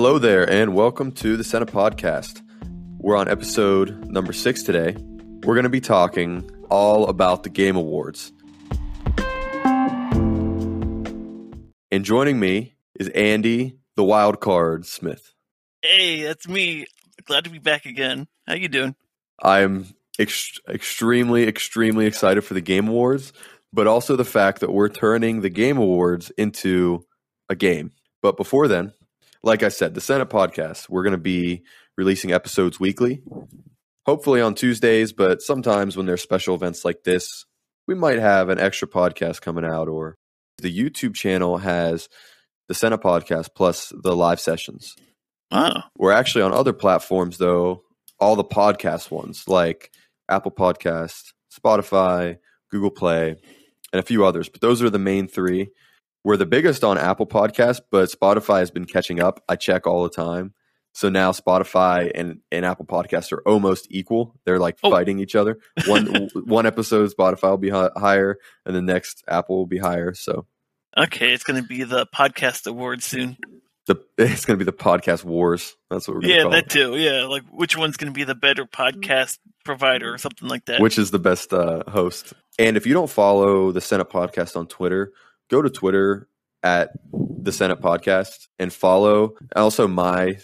Hello there, and welcome to the Senate Podcast. We're on episode number six today. We're going to be talking all about the Game Awards. And joining me is Andy, the wild card Smith. Hey, that's me. Glad to be back again. How you doing? I'm ex- extremely, extremely excited for the Game Awards, but also the fact that we're turning the Game Awards into a game. But before then, like I said, the Senate podcast, we're going to be releasing episodes weekly, hopefully on Tuesdays, but sometimes when there's special events like this, we might have an extra podcast coming out or the YouTube channel has the Senate podcast plus the live sessions. Oh, We're actually on other platforms though, all the podcast ones like Apple Podcast, Spotify, Google Play, and a few others. But those are the main three. We're the biggest on Apple Podcast, but Spotify has been catching up. I check all the time. So now Spotify and, and Apple Podcasts are almost equal. They're like Oh. fighting each other. One one episode Spotify will be hi- higher, and the next Apple will be higher. So okay. It's going to be the podcast award soon. the it's going to be the podcast wars. That's what we're going to Yeah, call that it. too. Yeah, like which one's going to be the better podcast provider or something like that. which is the best uh, host. And if you don't follow the Senate Podcast on Twitter, go to Twitter at the Senate Podcast and follow also my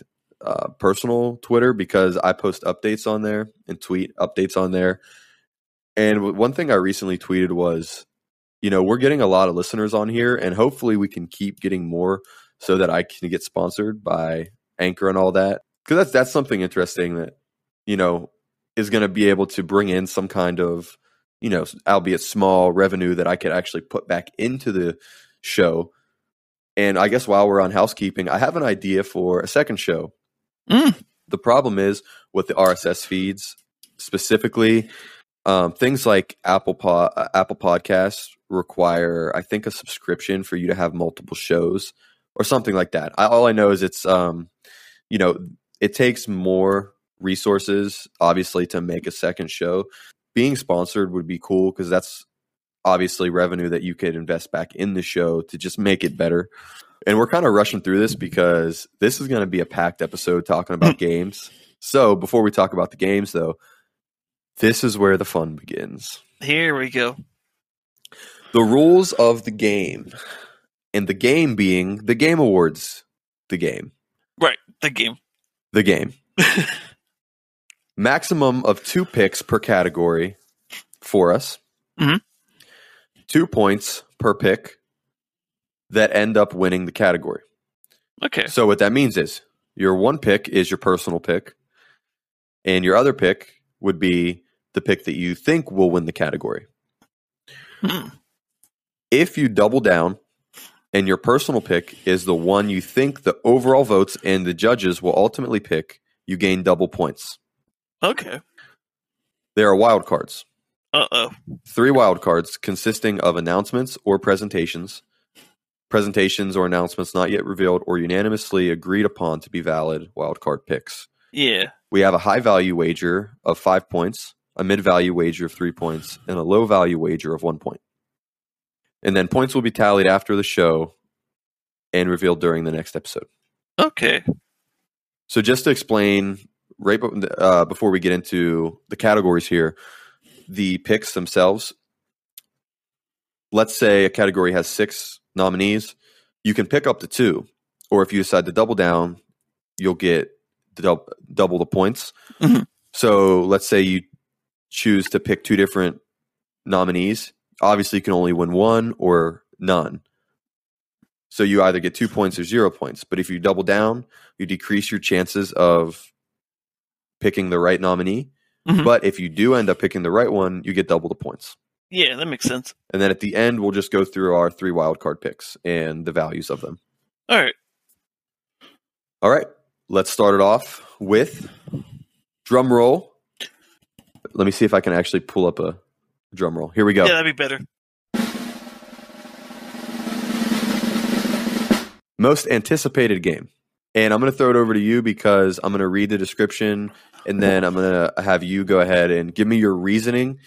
uh, personal Twitter because I post updates on there and tweet updates on there. And one thing I recently tweeted was, you know, we're getting a lot of listeners on here, and hopefully we can keep getting more so that I can get sponsored by Anchor and all that. Because that's that's something interesting that you know is going to be able to bring in some kind of, you know, albeit small revenue that I could actually put back into the show. And I guess while we're on housekeeping, I have an idea for a second show. Mm. The problem is with the RSS feeds, specifically, um, things like Apple po- uh, Apple Podcasts require, I think, a subscription for you to have multiple shows or something like that. I, all I know is it's, um, you know, it takes more resources, obviously, to make a second show. Being sponsored would be cool because that's obviously revenue that you could invest back in the show to just make it better. And we're kind of rushing through this because this is going to be a packed episode talking about games. So before we talk about the games, though, this is where the fun begins. Here we go. The rules of the game, and the game being the Game Awards, the game, Right, the game. the game. Maximum of two picks per category for us. Mhm. Two points per pick that end up winning the category. Okay. So what that means is your one pick is your personal pick, and your other pick would be the pick that you think will win the category. Hmm. If you double down and your personal pick is the one you think the overall votes and the judges will ultimately pick, you gain double points. Okay. There are wild cards. Uh oh. Three wild cards consisting of announcements or presentations, presentations or announcements not yet revealed or unanimously agreed upon to be valid wild card picks. Yeah. We have a high value wager of five points, a mid value wager of three points, and a low value wager of one point. And then points will be tallied after the show and revealed during the next episode. Okay. So, just to explain, right uh, before we get into the categories here, the picks themselves. Let's say a category has six nominees. You can pick up to two, or if you decide to double down, you'll get the dub- double the points. Mhm. So, let's say you choose to pick two different nominees. Obviously, you can only win one or none. So you either get two points or zero points. But if you double down, you decrease your chances of picking the right nominee. Mhm. But if you do end up picking the right one, you get double the points. Yeah, that makes sense. And then at the end, we'll just go through our three wildcard picks and the values of them. All right. All right, let's start it off with drum roll. Let me see if I can actually pull up a drum roll. Here we go. Yeah, that'd be better. Most anticipated game. And I'm going to throw it over to you because I'm going to read the description and then I'm going to have you go ahead and give me your reasoning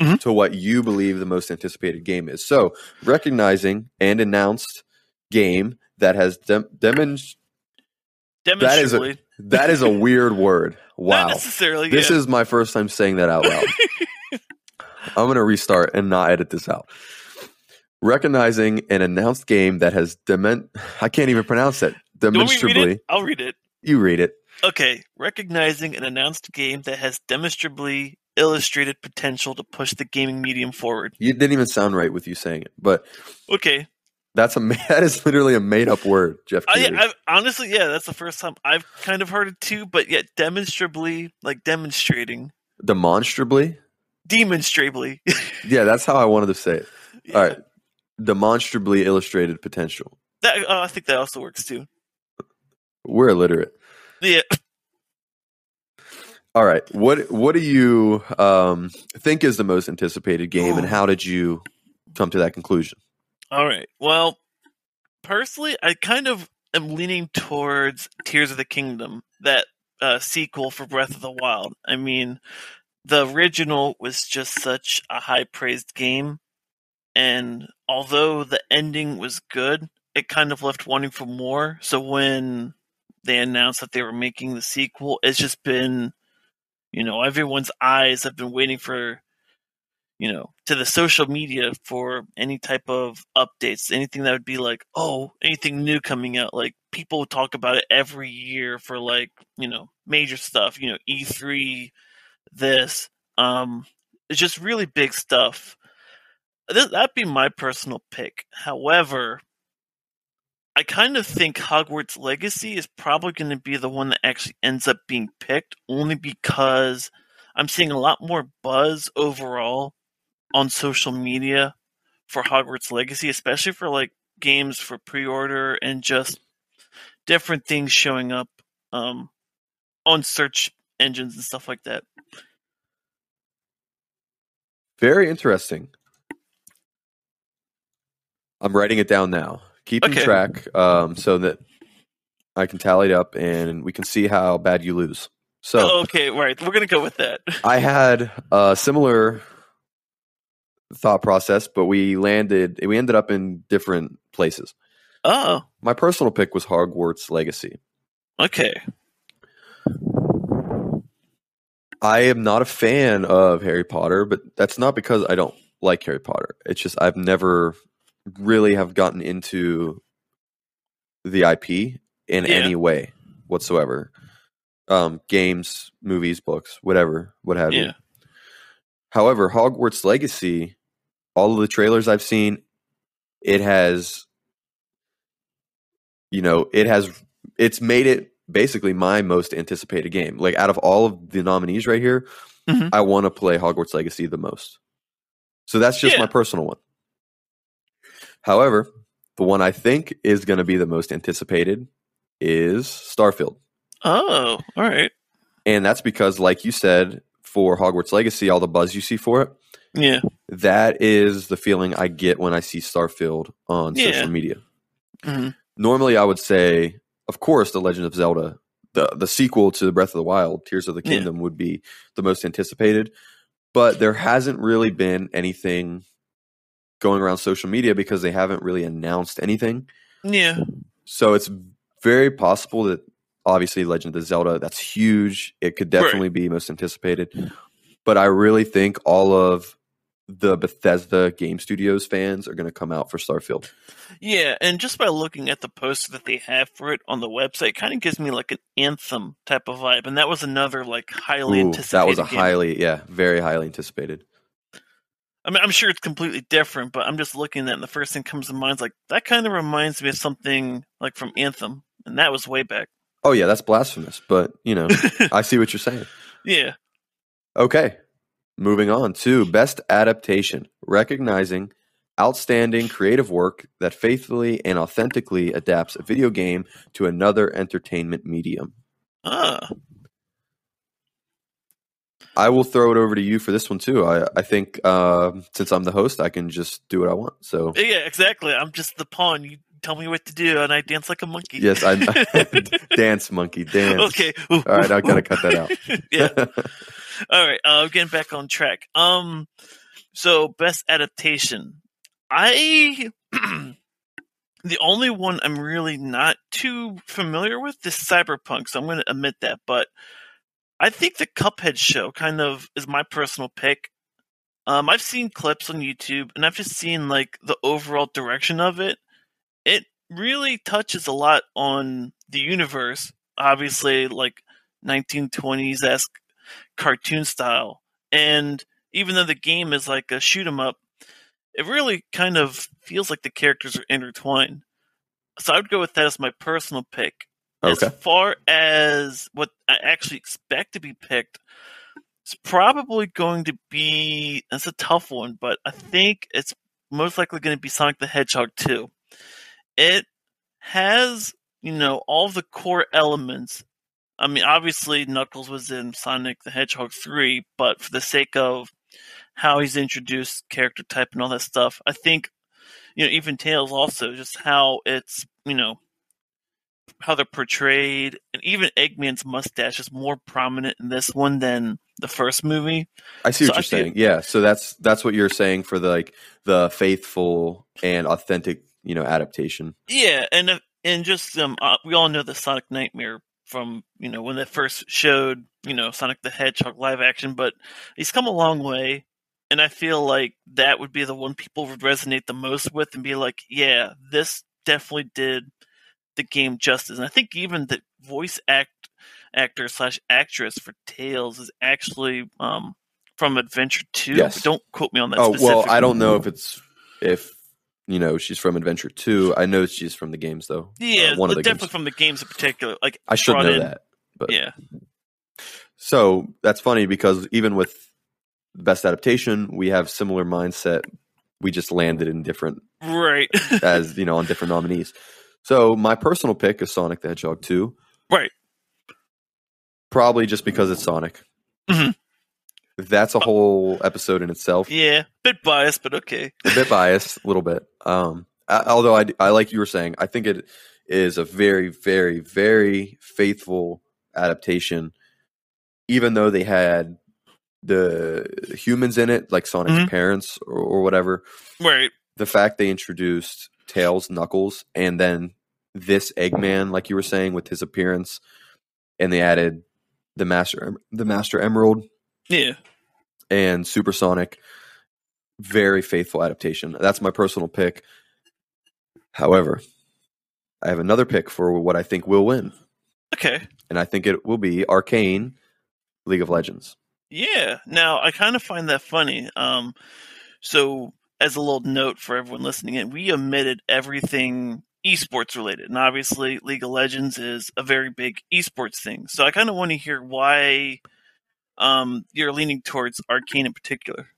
Mhm. to what you believe the most anticipated game is. So, recognizing and announced game that has dem- demonst- Demonstrably. That is a weird word. Wow. necessarily. This yeah. is my first time saying that out loud. I'm going to restart and not edit this out. Recognizing an announced game that has dement I can't even pronounce it. Do you want me to read Demonstrably. it? I'll read it. You read it. Okay, recognizing an announced game that has demonstrably illustrated potential to push the gaming medium forward. You didn't even sound right with you saying it, but Okay, that's a that is literally a made up word, Jeff. I, I've, honestly, yeah, that's the first time I've kind of heard it too. But yet, demonstrably, like demonstrating, Demonstrably. demonstrably. Yeah, that's how I wanted to say it. Yeah. All right. Demonstrably illustrated potential. that, uh, I think that also works too. We're illiterate. Yeah, All right. What what do you um, think is the most anticipated game, and how did you come to that conclusion? All right. Well, personally, I kind of am leaning towards Tears of the Kingdom, that uh, sequel for Breath of the Wild. I mean, the original was just such a high praised game, and although the ending was good, it kind of left wanting for more. So when they announced that they were making the sequel, it's just been, you know, everyone's eyes have been waiting for you know, to the social media for any type of updates, anything that would be like, oh, anything new coming out. Like people talk about it every year for like, you know, major stuff, you know, E3, this. Um, it's just really big stuff. That'd be my personal pick. However, I kind of think Hogwarts Legacy is probably going to be the one that actually ends up being picked, only because I'm seeing a lot more buzz overall on social media for Hogwarts Legacy, especially for like games for pre-order and just different things showing up um, on search engines and stuff like that. Very interesting. I'm writing it down now. Keeping Okay. track um, so that I can tally it up and we can see how bad you lose. So Oh, okay, right. We're gonna go with that. I had a similar thought process, but we landed we ended up in different places. Oh, My personal pick was Hogwarts Legacy. okay. I am not a fan of Harry Potter, but that's not because I don't like Harry Potter. It's just I've never really have gotten into the IP in Yeah. any way whatsoever. Um, games, movies, books, whatever, what have you. However, Hogwarts Legacy, all of the trailers I've seen, it has, you know, it has, it's made it basically my most anticipated game. Like out of all of the nominees right here, Mhm. I want to play Hogwarts Legacy the most. So that's just Yeah. my personal one. However, the one I think is going to be the most anticipated is Starfield. Oh, all right. And that's because, like you said, for Hogwarts Legacy, all the buzz you see for it, Yeah. that is the feeling I get when I see Starfield on Yeah. social media. hmm Normally, I would say, of course, The Legend of Zelda, the the sequel to the Breath of the Wild, Tears of the Yeah. Kingdom, would be the most anticipated. But there hasn't really been anything going around social media because they haven't really announced anything. Yeah. So it's very possible that obviously Legend of Zelda, that's huge. It could Right. definitely be most anticipated. But I really think all of the Bethesda game studios fans are going to come out for Starfield. Yeah, and just by looking at the poster that they have for it on the website, kind of gives me like an anthem type of vibe, and that was another like highly Ooh, anticipated. that was a game. highly, yeah, very highly anticipated. I mean, I'm sure it's completely different, but I'm just looking at it, and the first thing comes to mind is like that kind of reminds me of something like from Anthem, and that was way back. Oh yeah, that's blasphemous, but you know, I see what you're saying. yeah. Okay. Moving on to best adaptation, recognizing outstanding creative work that faithfully and authentically adapts a video game to another entertainment medium. Ah. I will throw it over to you for this one too. I, I think uh, since I'm the host, I can just do what I want. So Yeah, exactly. I'm just the pawn. You tell me what to do, and I dance like a monkey. yes, I dance, monkey, dance. okay. All right, I gotta cut that out. yeah. All right. Uh, getting back on track. Um, so best adaptation. I The only one I'm really not too familiar with is Cyberpunk, so I'm going to admit that. But I think the Cuphead show kind of is my personal pick. Um, I've seen clips on YouTube, and I've just seen like the overall direction of it. It really touches a lot on the universe, obviously, like 1920s esque cartoon style. And even though the game is like a shoot 'em up, it really kind of feels like the characters are intertwined. So I would go with that as my personal pick. Okay. As far as what I actually expect to be picked, it's probably going to be it's a tough one, but I think it's most likely going to be Sonic the Hedgehog 2. It has, you know, all the core elements. I mean, obviously Knuckles was in Sonic the Hedgehog 3, but for the sake of how he's introduced character type and all that stuff, I think, you know, even Tails also, just how it's, you know, how they're portrayed, and even Eggman's mustache is more prominent in this one than the first movie. I see what So I you're saying. Yeah, so that's that's what you're saying for the like the faithful and authentic, you know, adaptation. Yeah, and uh, and just um, uh, we all know the Sonic Nightmare from you know when they first showed you know Sonic the Hedgehog live action, but he's come a long way, and I feel like that would be the one people would resonate the most with and be like, yeah, this definitely did the game justice. And I think even the voice act actor slash actress for Tails is actually um from Adventure Two. Yes. Don't quote me on that. Oh well. I don't know if it's if you know she's from Adventure Two. I know she's from the games though. Uh, Yeah, one of the definitely games. from the games in particular. Like I should know in- that. But Yeah. so that's funny because even with the best adaptation, we have similar mindset. We just landed in different Right. as you know on different nominees. So my personal pick is Sonic the Hedgehog 2. Right. Probably just because it's Sonic. Mhm. That's a whole episode in itself. yeah. Bit biased, but okay. A bit biased, a little bit. Um, I, although I, I like you were saying, I think it is a very, very, very faithful adaptation. Even though they had the humans in it, like Sonic's Mhm. parents or, or whatever, Right. the fact they introduced Tails, Knuckles, and then this Eggman, like you were saying, with his appearance, and they added the Master, the Master Emerald Yeah. and Supersonic. Very faithful adaptation. That's my personal pick. However, I have another pick for what I think will win, Okay. and I think it will be Arcane League of Legends. Yeah. Now I kind of find that funny. Um, so as a little note for everyone listening in, we omitted everything esports related, and obviously League of Legends is a very big esports thing. So I kind of want to hear why um, you're leaning towards Arcane in particular.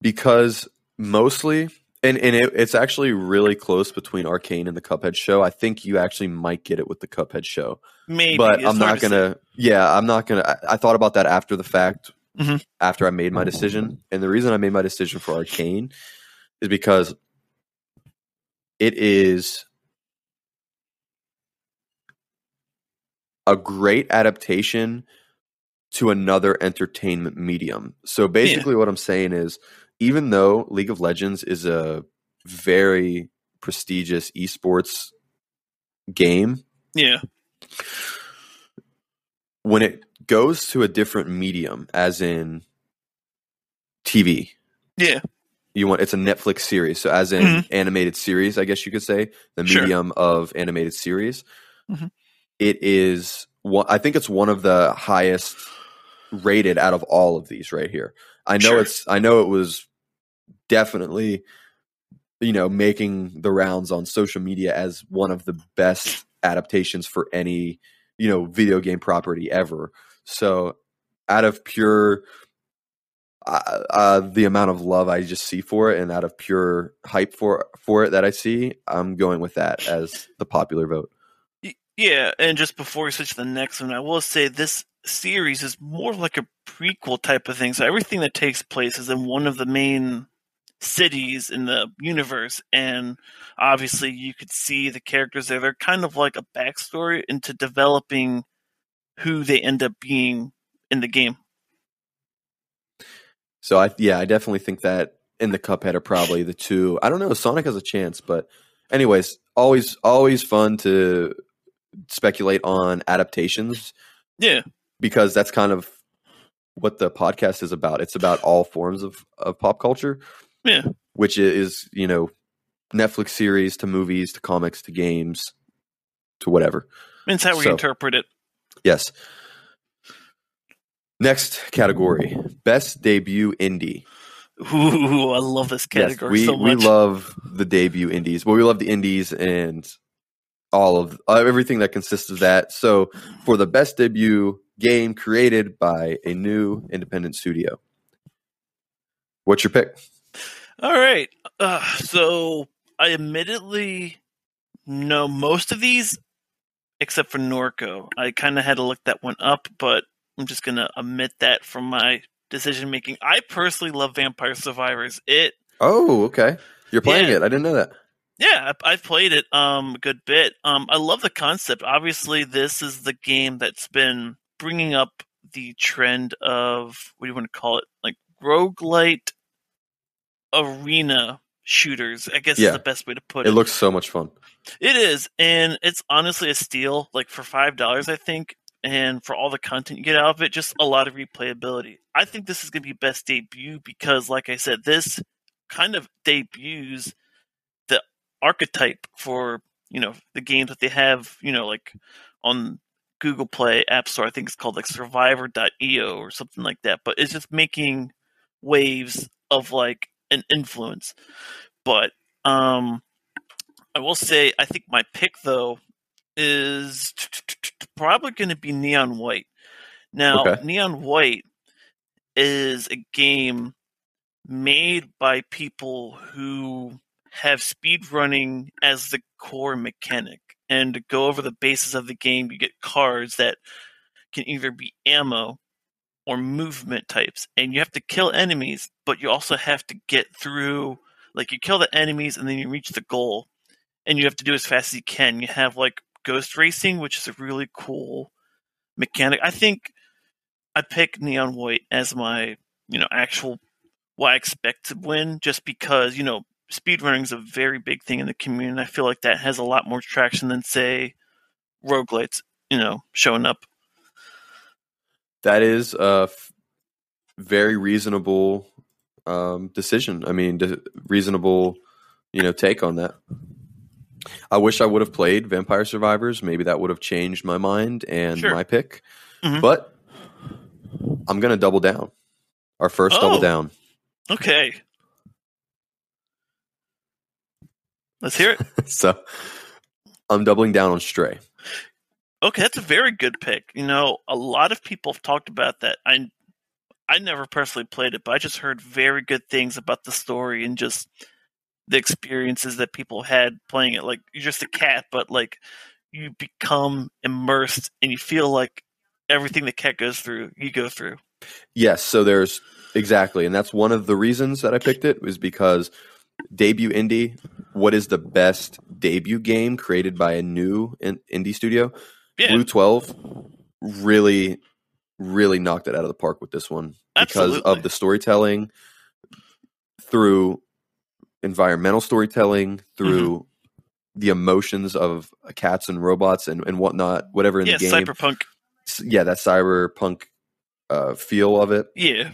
because mostly and, and it, it's actually really close between arcane and the cuphead show. I think you actually might get it with the cuphead show. Maybe, but it's i'm not to gonna yeah i'm not gonna I, I thought about that after the fact Mhm. after i made my decision and the reason i made my decision for arcane is because it is a great adaptation to another entertainment medium. So basically, what I'm saying is, even though League of Legends is a very prestigious esports game, Yeah. when it goes to a different medium, as in TV, Yeah. you want it's a Netflix series, so as in Mhm. animated series, I guess you could say the Sure. medium of animated series. Mhm. It is one. I think it's one of the highest rated out of all of these right here. I know Sure. it's. I know it was definitely, you know, making the rounds on social media as one of the best adaptations for any you know video game property ever. So, out of pure uh, uh, the amount of love I just see for it, and out of pure hype for for it that I see, I'm going with that as the popular vote. Yeah, and just before we switch to the next one, I will say this series is more like a prequel type of thing. So everything that takes place is in one of the main cities in the universe, and obviously you could see the characters there. They're kind of like a backstory into developing who they end up being in the game. So I yeah, I definitely think that in the Cuphead are probably the two. I don't know. Sonic has a chance, but anyways, always always fun to speculate on adaptations Yeah, because that's kind of what the podcast is about. It's about all forms of, of pop culture. Yeah. Which is, you know, Netflix series to movies to comics to games to whatever. it's how we So- interpret it. Yes. Next category Best Debut Indie. Ooh, I love this Yes, category we, so we love the debut indies. Well, we love the indies and all of uh, everything that consists of that. So, for the best debut game created by a new independent studio, what's your pick? All right. Uh, so I admittedly know most of these except for Norco. I kind of had to look that one up, but I'm just going to omit that from my decision making. I personally love Vampire Survivors. It Oh, okay. You're playing Yeah. it. I didn't know that. Yeah, I- I've played it um a good bit. Um, I love the concept. Obviously, this is the game that's been bringing up the trend of what do you want to call it, like roguelite arena shooters. I guess Yeah. is the best way to put it. It looks so much fun. It is, and it's honestly a steal. Like for five dollars, I think, and for all the content you get out of it, just a lot of replayability. I think this is going to be best debut because, like I said, this kind of debuts the archetype for you know the games that they have. You know, like on Google Play App Store. I think it's called like Survivor.io or something like that. But it's just making waves of like an influence. But um I will say, I think my pick though is probably going to be Neon White. Now, Okay. Neon White is a game made by people who have speed running as the core mechanic. And to go over the basis of the game, you get cards that can either be ammo or movement types. And you have to kill enemies, but you also have to get through, like, you kill the enemies and then you reach the goal and you have to do as fast as you can. You have like ghost racing, which is a really cool mechanic. I think I pick Neon White as my, you know, actual what I expect to win, just because you know speedrunning is a very big thing in the community. I feel like that has a lot more traction than say roguelites, you know, showing up. That is a f- very reasonable um, decision. I mean, de- reasonable, you know, take on that. I wish I would have played Vampire Survivors. Maybe that would have changed my mind and Sure. my pick. Mhm. But I'm going to double down. Our first Oh. double down. Okay. Let's hear it. so I'm doubling down on Stray. Okay, that's a very good pick. You know, a lot of people have talked about that. I I never personally played it, but I just heard very good things about the story and just the experiences that people had playing it. Like you're just a cat, but like you become immersed and you feel like everything the cat goes through, you go through. Yes, so there's exactly, and that's one of the reasons that I picked it was because debut indie. What is the best debut game created by a new in- indie studio? Yeah, Blue Twelve really, really knocked it out of the park with this one because of the storytelling through environmental storytelling through Mm-hmm. the emotions of cats and robots and, and whatnot, whatever in yeah, the game. cyberpunk. Yeah, that cyberpunk uh, feel of it Yeah,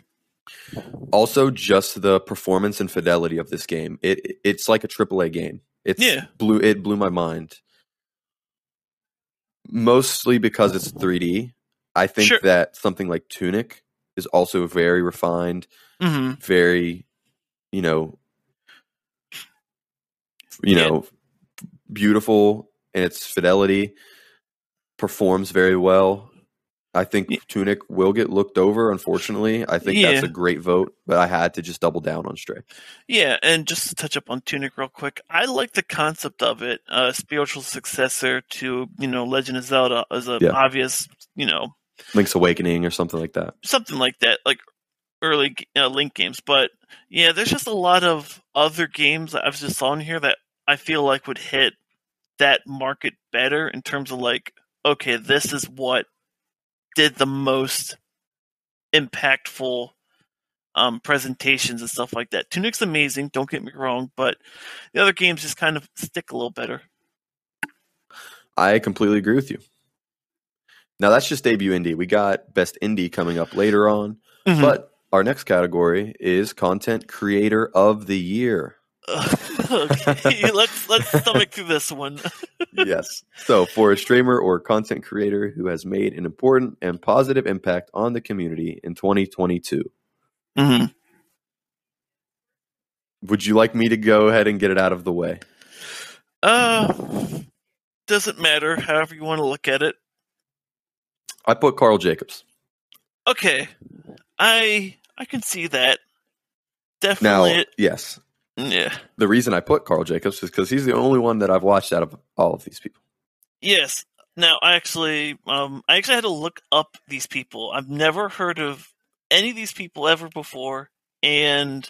also just the performance and fidelity of this game it it's like a AAA game it's Yeah. blew it blew my mind mostly because it's 3D I think Sure. that something like Tunic is also very refined hmm very you know you Yeah. know beautiful in its fidelity performs very well I think Yeah. Tunic will get looked over unfortunately I think that's a great vote but I had to just double down on Stray Yeah, and just to touch up on Tunic real quick, I like the concept of it. A spiritual successor to, you know, Legend of Zelda as a Yeah. obvious, you know, Link's Awakening or something like that. something like that, like early uh, Link games. But yeah, there's just a lot of other games that I've just saw on here that I feel like would hit that market better in terms of like, okay, this is what did the most impactful um, presentations and stuff like that. Tunic's amazing, don't get me wrong, but the other games just kind of stick a little better. I completely agree with you. Now that's just debut indie. We got best indie coming up later on, Mhm. but our next category is content creator of the year. okay, let's let's stomach this one. yes. So, for a streamer or content creator who has made an important and positive impact on the community in 2022, hmm would you like me to go ahead and get it out of the way? Uh, doesn't matter. However you want to look at it. I put Karl Jacobs. Okay, I I can see that. Now, Definitely, yes, yeah. the reason I put Karl Jacobs is because he's the only one that I've watched out of all of these people. Yes. Now, I actually, um, I actually had to look up these people. I've never heard of any of these people ever before. And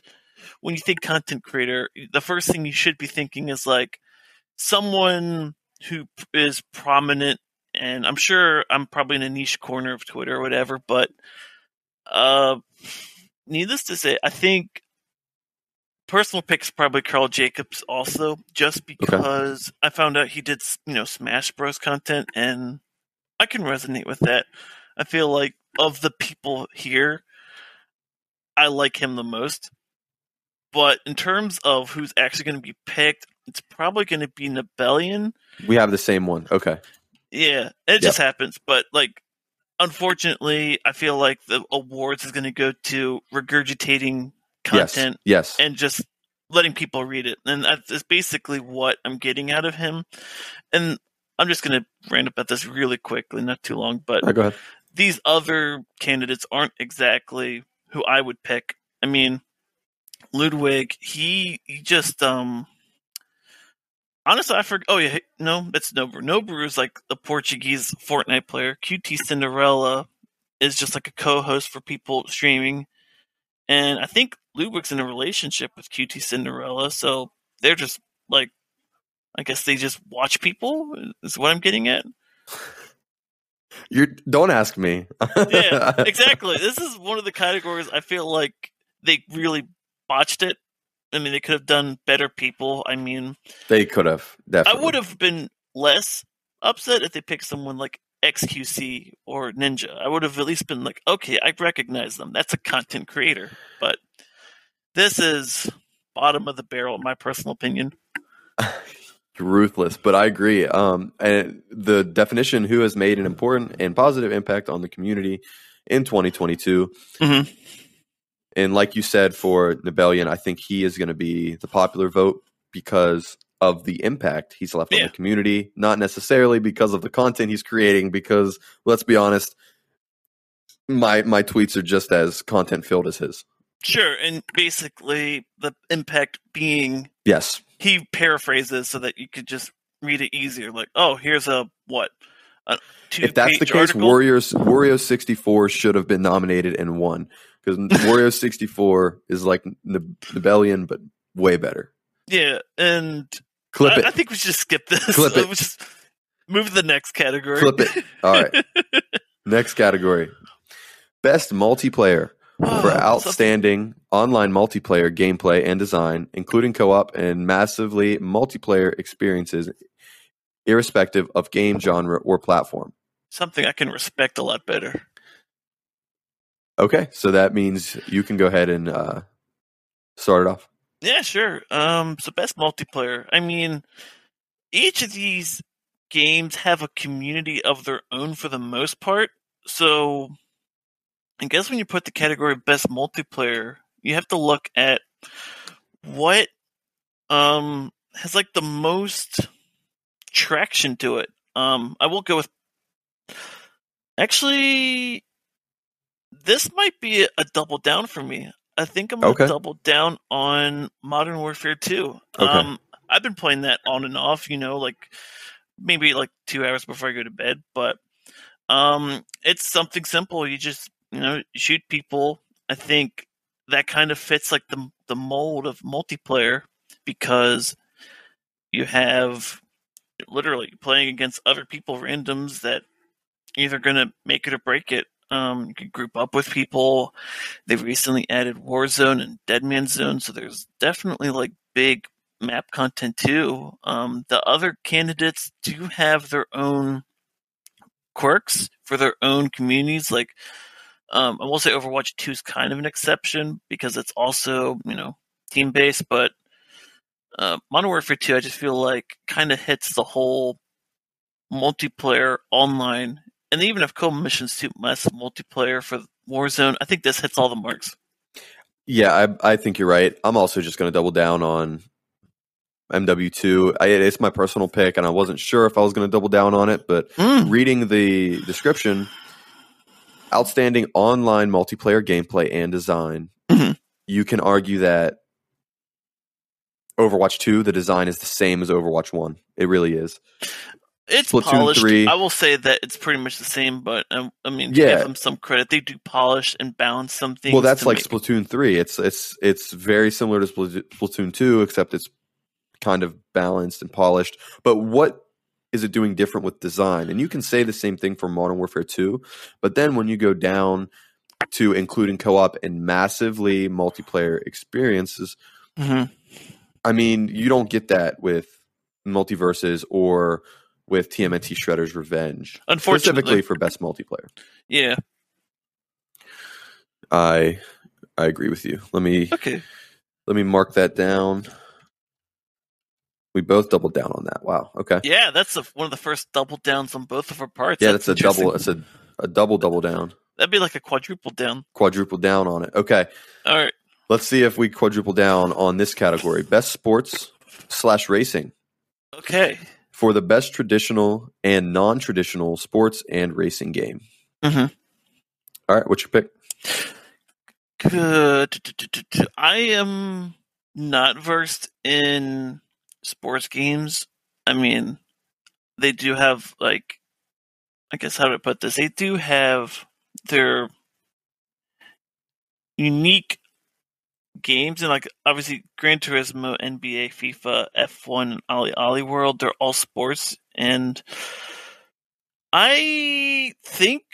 when you think content creator, the first thing you should be thinking is like someone who is prominent. And I'm sure I'm probably in a niche corner of Twitter or whatever, but uh, needless to say, I think personal pick's probably Karl Jacobs also, just because I found out he did you know Smash Bros content, and I can resonate with that. I feel like of the people here, I like him the most. But in terms of who's actually going to be picked, it's probably going to be Nibellion. We have the same one. Okay. Yeah, it just happens. But like, unfortunately, I feel like the awards is going to go to regurgitating content Yes. Yes. and just letting people read it. And that's basically what I'm getting out of him. And I'm just going to rant about this really quickly, not too long. But right, go ahead. these other candidates aren't exactly who I would pick. I mean, Ludwig, he he just um honestly I forgot oh yeah, no, it's Nobru. Nobru is like the Portuguese Fortnite player. QT Cinderella is just like a co-host for people streaming. And I think Ludwig's in a relationship with QT Cinderella, so they're just like I guess they just watch people is what I'm getting at. You don't ask me. yeah, exactly. This is one of the categories I feel like they really botched it. I mean, they could have done better people. I mean, They could have definitely. I would have been less upset if they picked someone like XQC or Ninja. I would have at least been like, okay, I recognize them. That's a content creator. But this is bottom of the barrel, in my personal opinion. ruthless, but I agree. Um, and the definition who has made an important and positive impact on the community in 2022. Mhm. And like you said, for Nibellion, I think he is going to be the popular vote because of the impact he's left on the community, not necessarily because of the content he's creating. Because let's be honest, my my tweets are just as content filled as his. Sure, and basically the impact being Yes, he paraphrases so that you could just read it easier. Like, oh, here's a what? A two if that's the case, article? Warriors Wario sixty four should have been nominated and won because Wario sixty four is like Ne- Nibellion, but way better. Yeah, and Clip I, it, I think we should just skip this. Clip it. Just move to the next category. clip it. All right, next category: best multiplayer Oh, for outstanding online multiplayer gameplay and design, including co op and massively multiplayer experiences, irrespective of game genre or platform. something I can respect a lot better. Okay, so that means you can go ahead and uh, start it off. Yeah, sure. Um, so best multiplayer. I mean, each of these games have a community of their own for the most part. So, I guess when you put the category best multiplayer, you have to look at what um has like the most traction to it. Um, I will go with actually. This might be a, double down for me. I think I'm gonna Okay. double down on Modern Warfare 2. Okay. Um, I've been playing that on and off, you know, like maybe like two hours before I go to bed, but um, it's something simple. You just you know shoot people. I think that kind of fits like the the mold of multiplayer because you have literally playing against other people, randoms that either going to make it or break it. Um, you can group up with people. They've recently added Warzone and Dead Man's Zone, so there's definitely like big map content too. Um, the other candidates do have their own quirks for their own communities. Like, um, I will say Overwatch 2 is kind of an exception because it's also, you know, team based, but uh, Modern Warfare 2, I just feel like kind of hits the whole multiplayer online. And even if co missions too less multiplayer for Warzone, I think this hits all the marks. Yeah, I, I think you're right. I'm also just going to double down on MW2. I, it's my personal pick, and I wasn't sure if I was going to double down on it, but Mm. reading the description, outstanding online multiplayer gameplay and design. Mhm. You can argue that Overwatch 2, the design is the same as Overwatch 1. It really is. It's Splatoon polished. 3. I will say that it's pretty much the same, but um, I mean, to Yeah. give them some credit, they do polish and balance some things. well, that's like make- Splatoon 3. It's it's it's very similar to Splatoon 2 except it's kind of balanced and polished. But what is it doing different with design? And you can say the same thing for Modern Warfare 2, but then when you go down to including co-op and massively multiplayer experiences, Mhm. I mean, you don't get that with MultiVersus or with TMNT Shredder's Revenge. Unfortunately. Specifically for best multiplayer. Yeah. I I agree with you. Let me Okay. let me mark that down. We both doubled down on that. Wow. Okay. Yeah, that's the, one of the first double downs on both of our parts. Yeah, that's, a double. That's a, a double double down. That'd be like a quadruple down. Quadruple down on it. Okay. All right. Let's see if we quadruple down on this category. Best sports slash racing Okay. For the best traditional and non-traditional sports and racing game. Mhm. All right. What's your pick? I am not versed in sports games. I mean, they do have like, I guess how to put this? They do have their unique games, and like obviously Gran Turismo, NBA, FIFA, F1, and OlliOlli World. They're all sports, and I think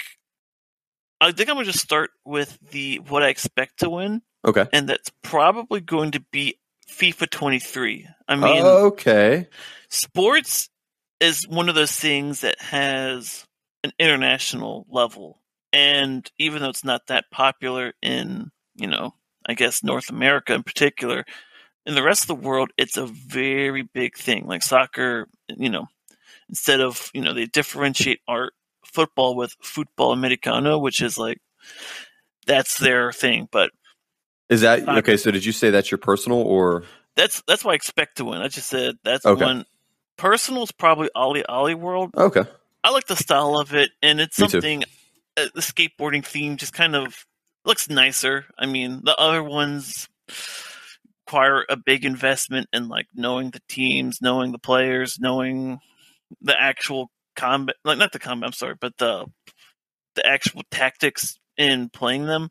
I think I'm gonna just start with the what I expect to win, Okay. and that's probably going to be FIFA 23. I mean, okay. sports is one of those things that has an international level, and even though it's not that popular in you know, I guess North America in particular, in the rest of the world, it's a very big thing. Like soccer, you know, instead of you know they differentiate art football with football americano, which is like that's their thing. But Is that Soccer. okay? So did you say that's your personal or that's that's what I expect to win. I just said that's Okay. one. Personal is probably OlliOlli World. okay? I like the style of it, and it's Me something. Uh, the skateboarding theme just kind of looks nicer. I mean, the other ones require a big investment in like knowing the teams, knowing the players, knowing the actual combat. Like not the combat. I'm sorry, but the the actual tactics in playing them.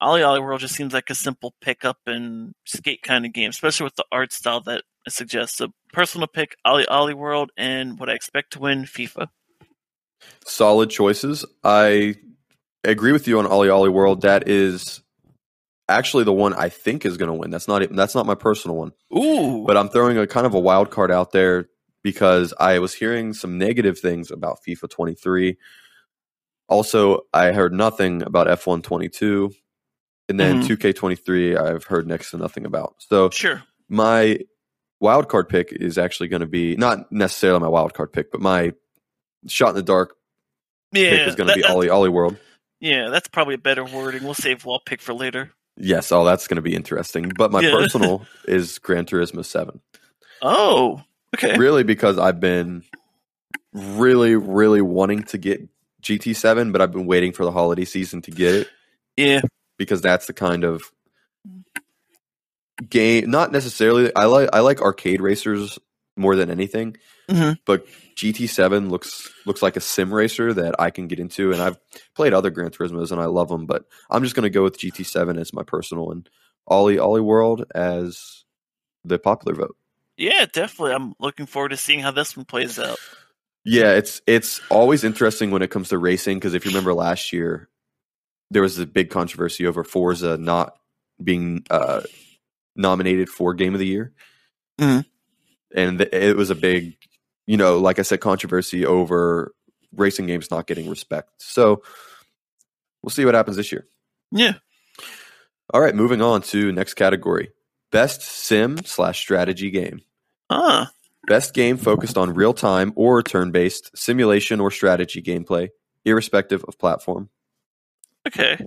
OlliOlli World just seems like a simple pick up and skate kind of game, especially with the art style that it suggests. So personal pick OlliOlli World and what I expect to win FIFA. Solid choices. I agree with you on OlliOlli World. That is actually the one I think is going to win. That's not it. That's not my personal one. Ooh, But I'm throwing a kind of a wild card out there because I was hearing some negative things about FIFA 23. Also, I heard nothing about F1 22. And then Mhm. 2K23, I've heard next to nothing about. So sure. my wild card pick is actually going to be not necessarily my wild card pick, but my shot in the dark Yeah, pick is going to be OlliOlli World. Yeah, that's probably a better wording. We'll save wall pick for later. Yes, oh, that's going to be interesting. But my Yeah. personal is Gran Turismo 7. Oh, okay. Really, because I've been really, really wanting to get GT7, but I've been waiting for the holiday season to get it Yeah, because that's the kind of game. Not necessarily. I like I like arcade racers more than anything, Mhm. but GT7 looks looks like a sim racer that I can get into, and I've played other Gran Turismos and I love them, but I'm just going to go with GT7 as my personal and OlliOlli World as the popular vote. yeah, definitely. I'm looking forward to seeing how this one plays out. Yeah, it's it's always interesting when it comes to racing because if you remember last year, there was a big controversy over Forza not being uh, nominated for Game of the Year, Mhm. And th- it was a big, you know, like I said, controversy over racing games not getting respect. So we'll see what happens this year. Yeah. All right, moving on to next category: best sim slash strategy game. Ah. Best game focused on real time or turn based simulation or strategy gameplay, irrespective of platform. Okay.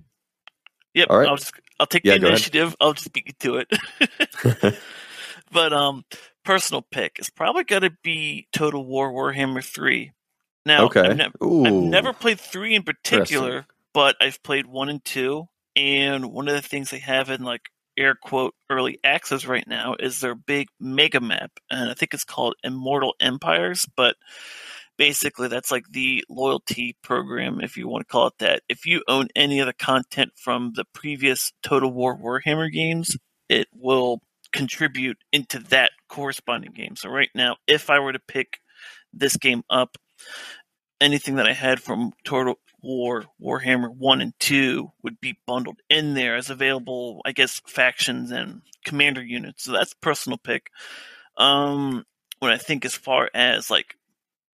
Yep. All right. I'll just I'll take Yeah, the go ahead. initiative. I'll just beat you to it. but um, personal pick is probably going to be Total War Warhammer Three. Now, okay. I've, Ooh. I've never played three in particular, but I've played one and two. And one of the things they have in like air quote early access right now is their big mega map, and I think it's called Immortal Empires. But basically, that's like the loyalty program, if you want to call it that. If you own any of the content from the previous Total War Warhammer games, it will contribute into that corresponding game. So right now, if I were to pick this game up, anything that I had from Total War Warhammer 1 and 2 would be bundled in there as available, I guess, factions and commander units. So that's personal pick. Um, when I think as far as like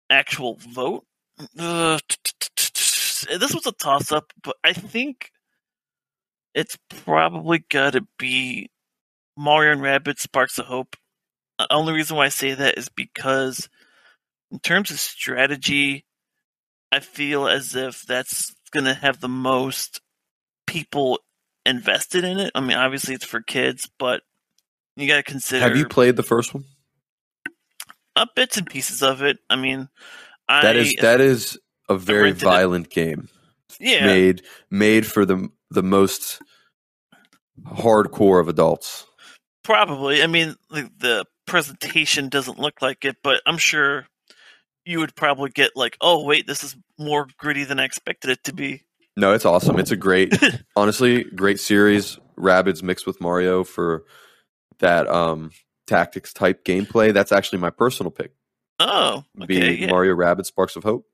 actual vote, this was a toss up, but I think it's probably got to be Mario and Rabbids Sparks of Hope. The only reason why I say that is because, in terms of strategy, I feel as if that's going to have the most people invested in it. I mean, obviously it's for kids, but you got to consider Have you played the first one? uh, bits and pieces of it. I mean, I That is that is a very rented it. violent game. yeah, Made made for the the most hardcore of adults. Probably. I mean, the, the presentation doesn't look like it, but I'm sure you would probably get like, oh wait, this is more gritty than I expected it to be. No, it's awesome. It's a great, honestly, great series. Rabbids mixed with Mario for that um tactics type gameplay. That's actually my personal pick. Oh, okay, yeah, Mario Rabbids Sparks of Hope.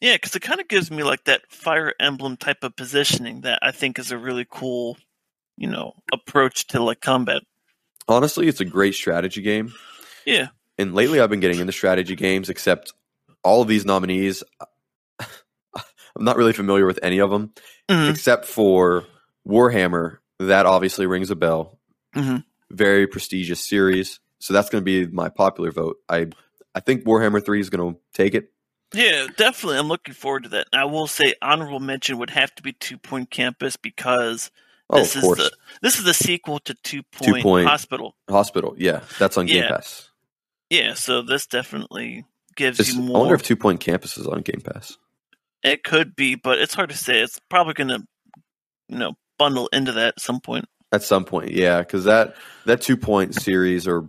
yeah, because it kind of gives me like that Fire Emblem type of positioning that I think is a really cool, you know, approach to like combat. Honestly, it's a great strategy game. Yeah, And lately I've been getting into strategy games, except all of these nominees I'm not really familiar with any of them, Mhm. except for Warhammer. That obviously rings a bell. Mhm. Very prestigious series. So that's going to be my popular vote. I I think Warhammer 3 is going to take it. yeah, definitely. I'm looking forward to that. I will say honorable mention would have to be Two Point Campus because Oh, this of course. is the this is the sequel to Two Point, Point. Hospital. Hospital. Yeah, that's on Game Yeah. Pass. Yeah, so this definitely gives Is- you I wonder if Two Point Campus is on Game Pass. it could be, but it's hard to say. It's probably going to, you know, bundle into that at some point. At some point, yeah, because that that Two Point series or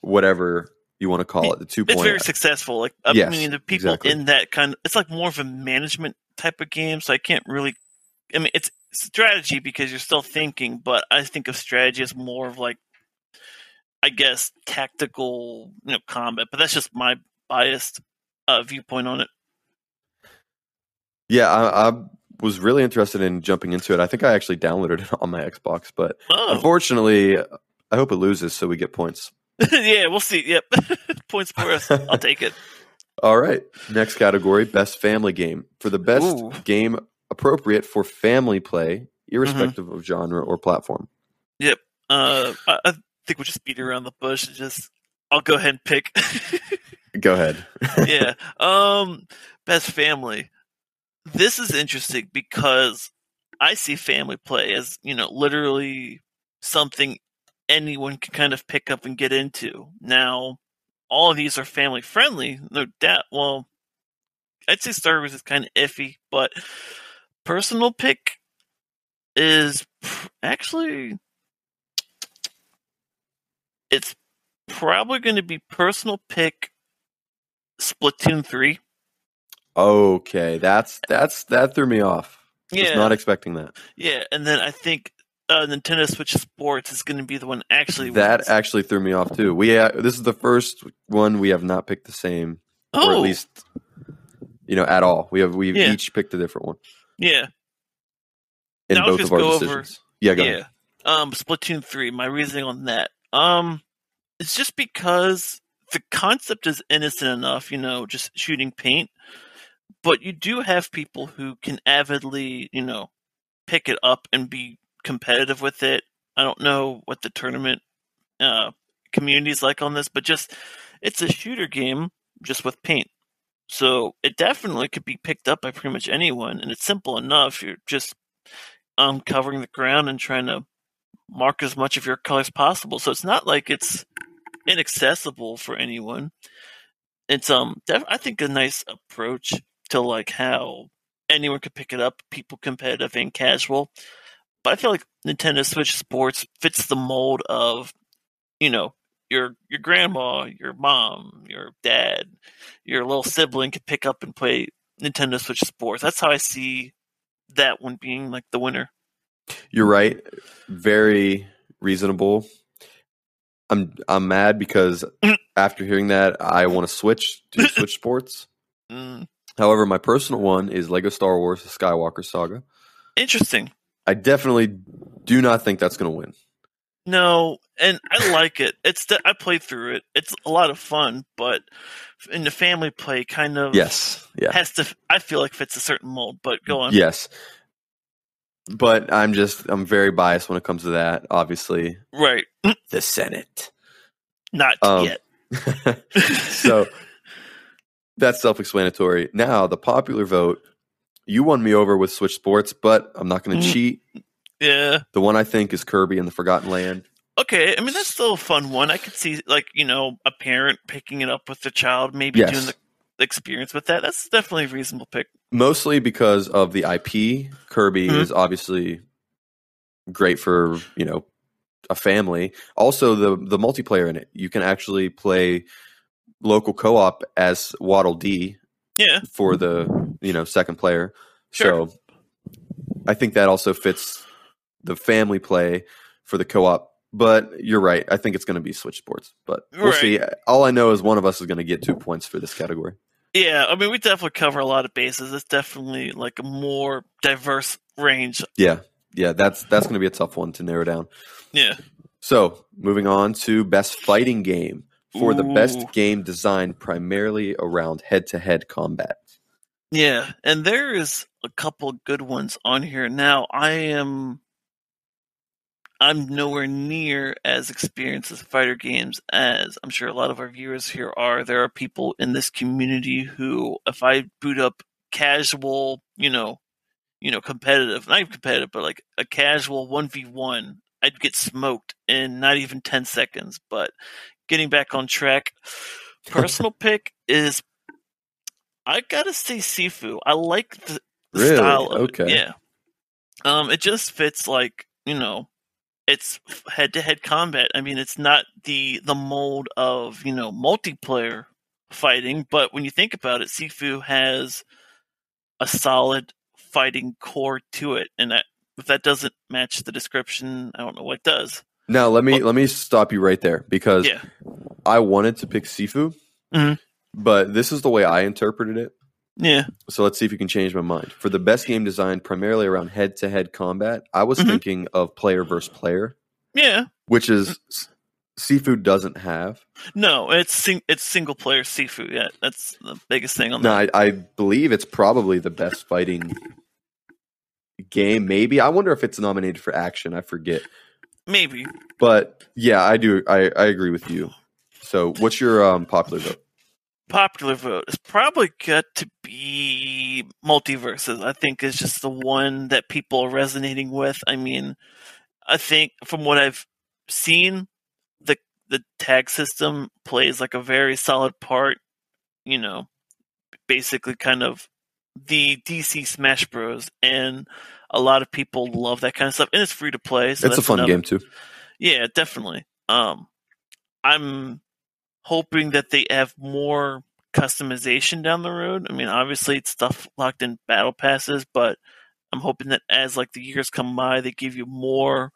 whatever you want to call it, the Two Point, It's Point. very successful. Like I Yes, mean, the people exactly. in that kind of it's like more of a management type of game. So I can't really. I mean, it's strategy because you're still thinking, but I think of strategy as more of like, I guess, tactical, you know, combat. But that's just my biased uh, viewpoint on it. Yeah, I, I was really interested in jumping into it. I think I actually downloaded it on my Xbox, but Oh, unfortunately, I hope it loses so we get points. yeah, we'll see. Yep, points for us. I'll take it. All right, next category: best family game for the best Ooh. game appropriate for family play, irrespective Mm-hmm. of genre or platform. Uh, I, I think we'll just beat around the bush and just. I'll go ahead and pick. Go ahead. yeah. Um, best family. This is interesting because I see family play as you know literally something anyone can kind of pick up and get into. Now, all of these are family friendly, no doubt. Well, I'd say Star Wars is kind of iffy, but personal pick is actually it's probably going to be personal pick Splatoon 3. Okay, that's that's that threw me off. Was Yeah. not expecting that. Yeah, and then I think uh, Nintendo Switch Sports is going to be the one actually That wins. actually threw me off too. We uh, this is the first one we have not picked the same, or at Oh, least you know at all. We have we've Yeah. each picked a different one yeah, in Now both of our go over- decisions. yeah, go yeah. ahead. Um, Splatoon 3. My reasoning on that. Um, it's just because the concept is innocent enough, you know, just shooting paint. But you do have people who can avidly, you know, pick it up and be competitive with it. I don't know what the tournament uh, community is like on this, but just it's a shooter game just with paint. So it definitely could be picked up by pretty much anyone, and it's simple enough. You're just um, covering the ground and trying to mark as much of your color as possible. So it's not like it's inaccessible for anyone. It's um, def- I think a nice approach to like how anyone could pick it up, people competitive and casual. But I feel like Nintendo Switch Sports fits the mold of, you know, your your grandma, your mom, your dad, your little sibling could pick up and play Nintendo Switch Sports. That's how I see that one being like the winner. You're right. Very reasonable. I'm I'm mad because after hearing that, I want to switch to Switch Sports. Mm, However, my personal one is Lego Star Wars: The Skywalker Saga. interesting. I definitely do not think that's going to win. No, and I like it. It's de- I played through it. It's a lot of fun, but in the family play, kind of Yes, yeah, has to. I feel like fits a certain mold. But go on. yes. But I'm just I'm very biased when it comes to that. Obviously, Right. the Senate. Not Um, yet. so that's self-explanatory. Now the popular vote. You won me over with Switch Sports, but I'm not going to Mm. cheat. Yeah. The one I think is Kirby and the Forgotten Land. Okay. I mean, that's still a fun one. I could see, like, you know, a parent picking it up with the child, maybe Yes. doing the experience with that. That's definitely a reasonable pick. Mostly because of the IP. Kirby Mhm. is obviously great for you know a family. Also, the the multiplayer in it. You can actually play local co-op as Waddle Dee Yeah. for the you know second player. Sure. So I think that also fits the family play for the co-op. But you're right. I think it's going to be Switch Sports. But we'll Right. see. All I know is one of us is going to get two points for this category. Yeah. I mean, we definitely cover a lot of bases. It's definitely like a more diverse range. Yeah, yeah. That's that's going to be a tough one to narrow down. Yeah. So moving on to best fighting game for the best game designed primarily around head-to-head combat. Yeah. And there is a couple good ones on here. Now, I am. I'm nowhere near as experienced with fighter games as I'm sure a lot of our viewers here are. There are people in this community who, if I boot up casual, you know, you know, competitive, not even competitive, but like a casual one v one, I'd get smoked in not even ten seconds. But getting back on track, personal pick is I gotta say Sifu. I like the, the Really? style of it. Okay. Yeah. Um, it just fits like you know, it's head to head combat. I mean, it's not the the mold of you know multiplayer fighting, but when you think about it, Sifu has a solid fighting core to it, and that if that doesn't match the description, I don't know what does. Now let me let me stop you right there because Yeah. I wanted to pick Sifu, Mhm. but this is the way I interpreted it. Yeah. So let's see if you can change my mind. For the best game designed primarily around head-to-head combat, I was Mhm. thinking of player versus player, Yeah. which is Sifu doesn't have. No, it's sing- it's single player Sifu. Yeah, that's the biggest thing on No, that. I, I believe it's probably the best fighting game. Maybe I wonder if it's nominated for action. I forget, Maybe. but yeah, I do. I, I agree with you. So, what's your um, popular vote? Popular vote is probably got to be MultiVersus. I think is just the one that people are resonating with. I mean, I think from what I've seen, the the tag system plays like a very solid part. You know, basically kind of the DC Smash Bros. And a lot of people love that kind of stuff, and it's free to play. So it's a fun another- game too. yeah, definitely. Um, I'm hoping that they have more customization down the road. I mean, obviously it's stuff locked in battle passes, but I'm hoping that as like the years come by, they give you more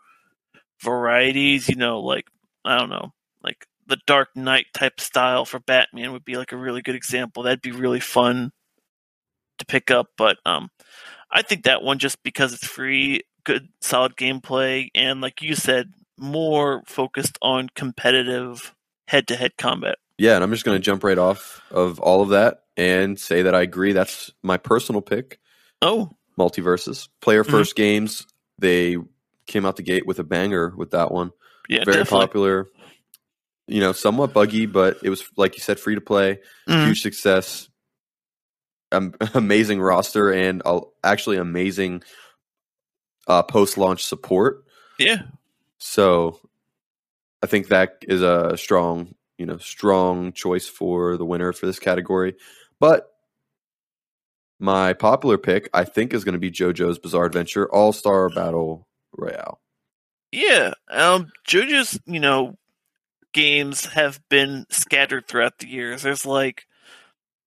varieties. You know, like I don't know, like the Dark Knight type style for Batman would be like a really good example. That'd be really fun to pick up. But um, I think that one just because it's free, good solid gameplay, and like you said, more focused on competitive head-to-head combat. Yeah, and I'm just going to jump right off of all of that and say that I agree. That's my personal pick. Oh, MultiVersus player Mhm. 1st games. They came out the gate with a banger with that one. yeah, Very definitely. popular. You know, somewhat buggy, but it was like you said, free to play. Mhm. Huge success. Um, amazing roster and uh, actually amazing uh, post launch support. Yeah, So I think that is a strong, you know, strong choice for the winner for this category. But my popular pick, I think, is going to be JoJo's Bizarre Adventure All Star Battle Royale. yeah. Um, JoJo's, you know, games have been scattered throughout the years. There's like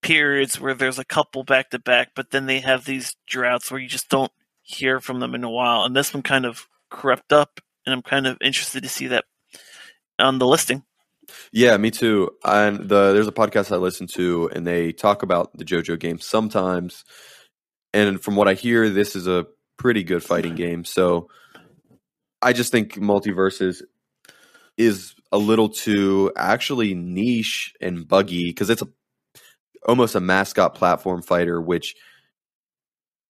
periods where there's a couple back to back, but then they have these droughts where you just don't hear from them in a while. And this one kind of crept up, and I'm kind of interested to see that on the listing. Yeah, me too. And the there's a podcast I listen to, and they talk about the JoJo game sometimes. And from what I hear, this is a pretty good fighting game. So I just think MultiVersus is a little too actually niche and buggy because it's a almost a mascot platform fighter, which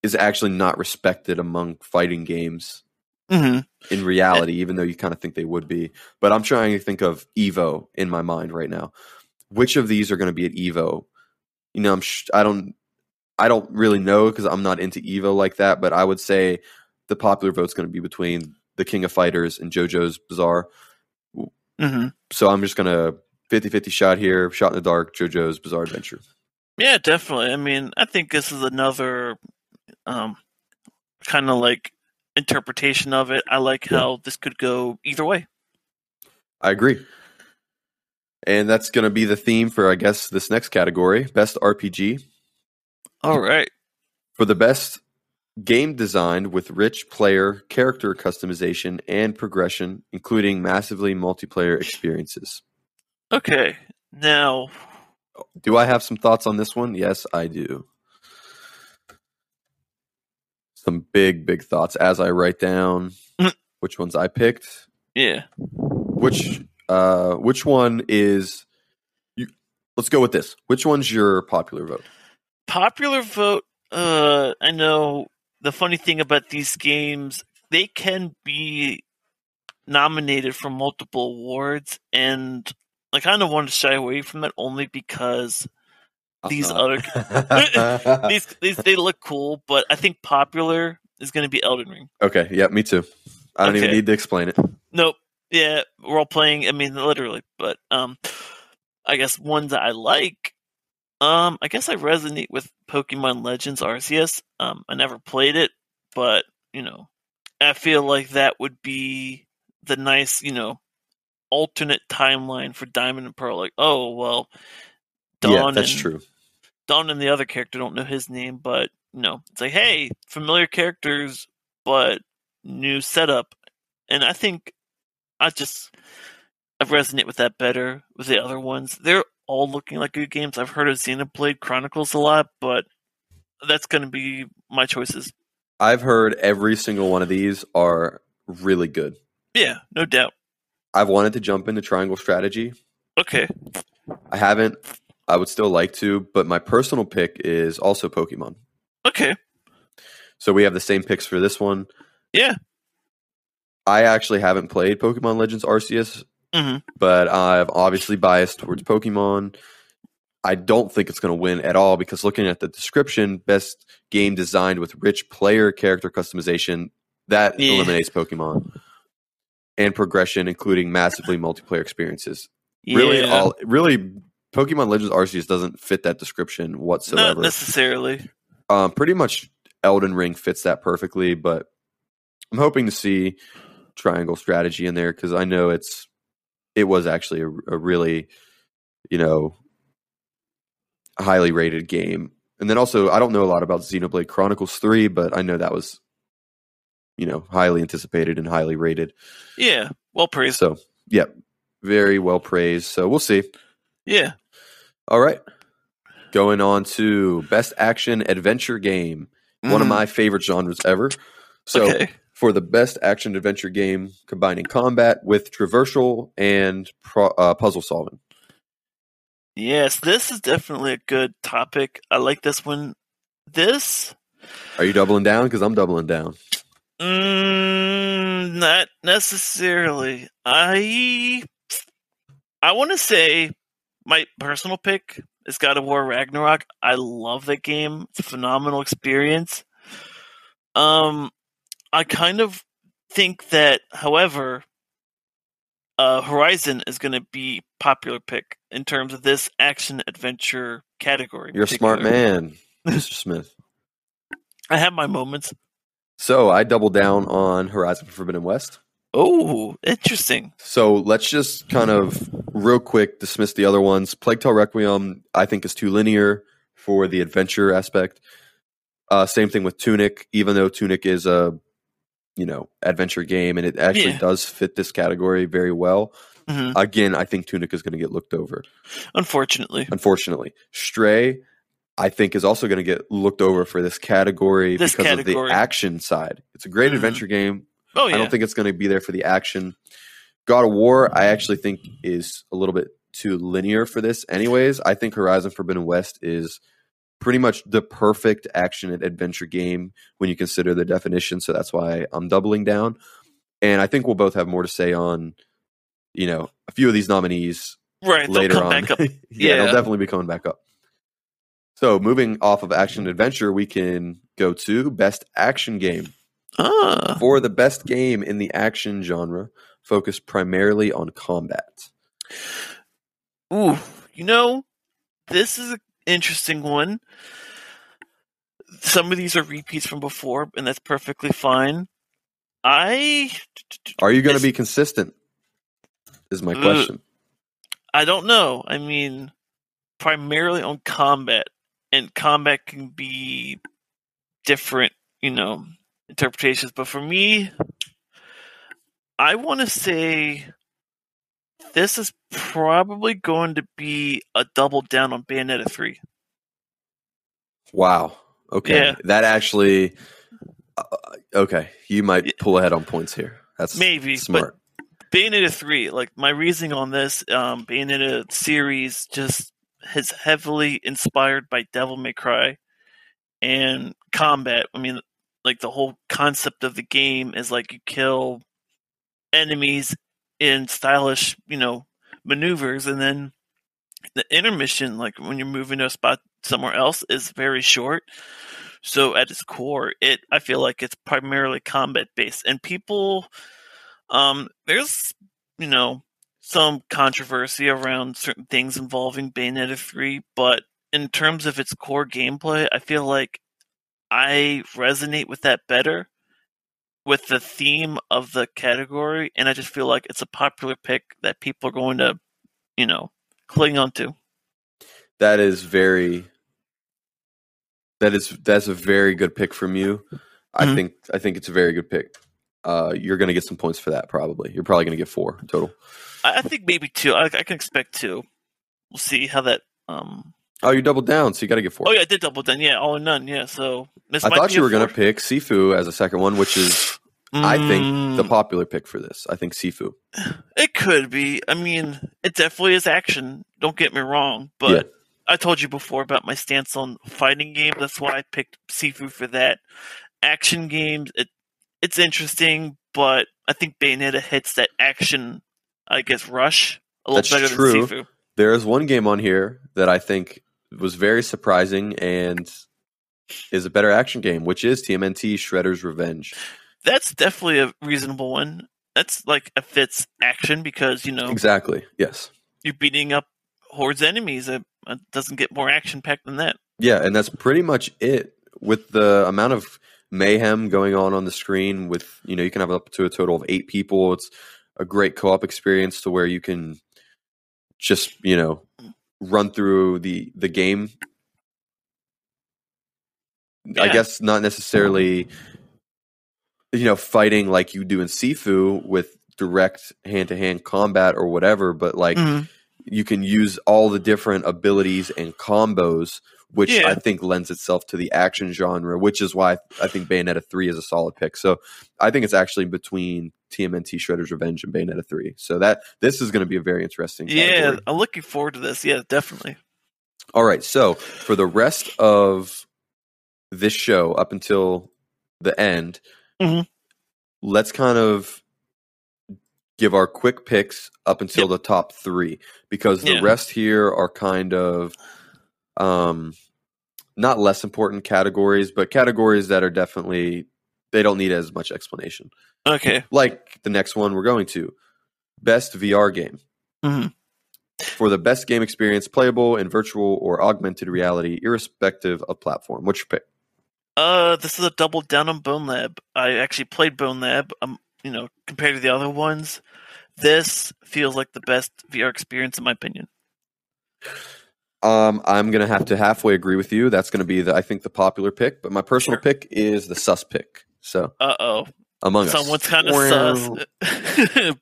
is actually not respected among fighting games hmm in reality, even though you kind of think they would be. But I'm trying to think of Evo in my mind right now. Which of these are going to be at Evo? You know, I'm sh- I don't I don't really know because I'm not into Evo like that. But I would say the popular vote's going to be between the King of Fighters and JoJo's Bizarre. hmm So I'm just going to 50-50 shot here, shot in the dark, JoJo's Bizarre Adventure. Yeah, definitely. I mean, I think this is another um, kind of like interpretation of it. I like Yeah. how this could go either way. I agree. And that's going to be the theme for I guess this next category, best RPG. All right. for the best game designed with rich player character customization and progression, including massively multiplayer experiences. Okay. Now, Do I have some thoughts on this one? Yes, I do. Some big, big thoughts as I write down Mhm. which ones I picked. yeah. Which uh which one is you let's go with this. Which one's your popular vote? Popular vote. Uh, I know the funny thing about these games, they can be nominated for multiple awards, and I kind of want to shy away from it only because These other these these they look cool, but I think popular is going to be Elden Ring. Okay, yeah, me too. I don't even need to explain it. Nope. Yeah, role playing. I mean, literally. But um, I guess ones that I like. Um, I guess I resonate with Pokemon Legends Arceus. Um, I never played it, but you know, I feel like that would be the nice, you know, alternate timeline for Diamond and Pearl. Like, oh well, Dawn yeah, that's and true. Dawn and the other character don't know his name, but you know, it's like, hey, familiar characters, but new setup. And I think I just I resonate with that better with the other ones. They're all looking like good games. I've heard of Xenoblade Chronicles a lot, but that's going to be my choices. I've heard every single one of these are really good. Yeah, no doubt. I've wanted to jump into Triangle Strategy. Okay. I haven't. I would still like to, but my personal pick is also Pokemon. Okay. So we have the same picks for this one. Yeah. I actually haven't played Pokemon Legends Arceus, Mhm. but I'm obviously biased towards Pokemon. I don't think it's going to win at all because looking at the description, best game designed with rich player character customization, that Yeah. eliminates Pokemon. And progression, including massively multiplayer experiences. Really, all really, Pokemon Legends Arceus doesn't fit that description whatsoever. Not necessarily. Um, pretty much Elden Ring fits that perfectly, but I'm hoping to see Triangle Strategy in there because I know it's it was actually a, a really, you know, highly rated game. And then also, I don't know a lot about Xenoblade Chronicles Three, but I know that was, you know, highly anticipated and highly rated. Yeah. Well praised. So, yeah, very well praised. So we'll see. Yeah. All right. Going on to best action adventure game, one of Mhm. my favorite genres ever. So, okay. for the best action adventure game combining combat with traversal and pro, uh, puzzle solving, Yes, this is definitely a good topic. I like this one. This Are you doubling down? Because I'm doubling down. Mm, not necessarily. I I want to say my personal pick is God of War Ragnarok. I love that game. It's a phenomenal experience. Um, I kind of think that, however, uh, Horizon is going to be popular pick in terms of this action adventure category. You're a smart man, Mr. Smith. I have my moments. So I double down on Horizon Forbidden West. Oh, interesting. So let's just kind of real quick dismiss the other ones. Plague Tale Requiem, I think, is too linear for the adventure aspect. Uh, same thing with Tunic, even though Tunic is a you know adventure game and it actually Yeah. does fit this category very well. hmm Again, I think Tunic is going to get looked over. Unfortunately, Unfortunately, Stray, I think, is also going to get looked over for this category This because category. of the action side. It's a great Mhm. adventure game. oh yeah, I don't think it's going to be there for the action. God of War, I actually think is a little bit too linear for this. Anyways, I think Horizon Forbidden West is pretty much the perfect action and adventure game when you consider the definition. So that's why I'm doubling down. And I think we'll both have more to say on, you know, a few of these nominees right. They'll later come on. back up. yeah, Yeah. they'll definitely be coming back up. So moving off of action and adventure, we can go to best action game. Ah, For the best game in the action genre, focused primarily on combat. ooh, you know, this is an interesting one. Some of these are repeats from before, and that's perfectly fine. I Are you going to be consistent? Is my Uh, question. I don't know. I mean, primarily on combat, and combat can be different, you know, interpretations. But for me, I want to say this is probably going to be a double down on Bayonetta 3. Wow. Okay. Yeah. That actually. Uh, okay. You might pull ahead on points here. That's Maybe, smart. Bayonetta 3, like my reasoning on this, um, Bayonetta series just is heavily inspired by Devil May Cry and combat. I mean, like the whole concept of the game is like you kill enemies in stylish, you know, maneuvers, and then the intermission, like when you're moving to a spot somewhere else, is very short. So at its core, it I feel like it's primarily combat based, and people, um, there's you know some controversy around certain things involving Bayonetta three, but in terms of its core gameplay, I feel like I resonate with that better with the theme of the category, and I just feel like it's a popular pick that people are going to, you know, cling on to. That is very. That is that's a very good pick from you. I Mhm. think I think it's a very good pick. Uh, you're going to get some points for that. Probably you're probably going to get four total. I, I think maybe two. I, I can expect two. We'll see how that. Um. Oh, you doubled down, so you got to get four. Oh yeah, I did double down. Yeah, all or none. Yeah. So this I thought you were going to pick Sifu as a second one, which is I think the Mm, popular pick for this. I think Sifu. it could be. I mean, it definitely is action. Don't get me wrong, but Yeah. I told you before about my stance on fighting games. That's why I picked Sifu for that. Action games, it it's interesting, but I think Bayonetta hits that action, I guess, rush a little That's better true. than Sifu. There is one game on here that I think was very surprising and is a better action game, which is TMNT Shredder's Revenge. That's definitely a reasonable one. That's like a fits action because you know Exactly. Yes. you're beating up hordes of enemies. It, it uh, doesn't get more action packed than that. Yeah, and that's pretty much it. With the amount of mayhem going on on the screen, with you know, you can have up to a total of eight people. It's a great co-op experience to where you can just you know run through the the game. I guess not necessarily, you know, fighting like you do in Sifu with direct hand to hand combat or whatever, but like Mhm. you can use all the different abilities and combos, which Yeah. I think lends itself to the action genre, which is why I think Bayonetta 3 is a solid pick. So I think it's actually between TMNT Shredder's Revenge and Bayonetta 3. So that this is going to be a very interesting. Yeah. I'm looking forward to this. Yeah, definitely. All right. So for the rest of this show up until the end, Mhm. let's kind of give our quick picks up until Yep. the top three because the Yeah. rest here are kind of um not less important categories, but categories that are definitely they don't need as much explanation. Okay. Like the next one we're going to best VR game. Mhm. For the best game experience, playable in virtual or augmented reality, irrespective of platform. What's your pick? Uh, this is a double down on Bonelab. I actually played Bonelab. Um, you know, compared to the other ones, this feels like the best VR experience in my opinion. Um, I'm gonna have to halfway agree with you. That's gonna be the I think the popular pick, but my personal Sure. pick is the sus pick. So Uh oh, Among someone's Us. kind of sus.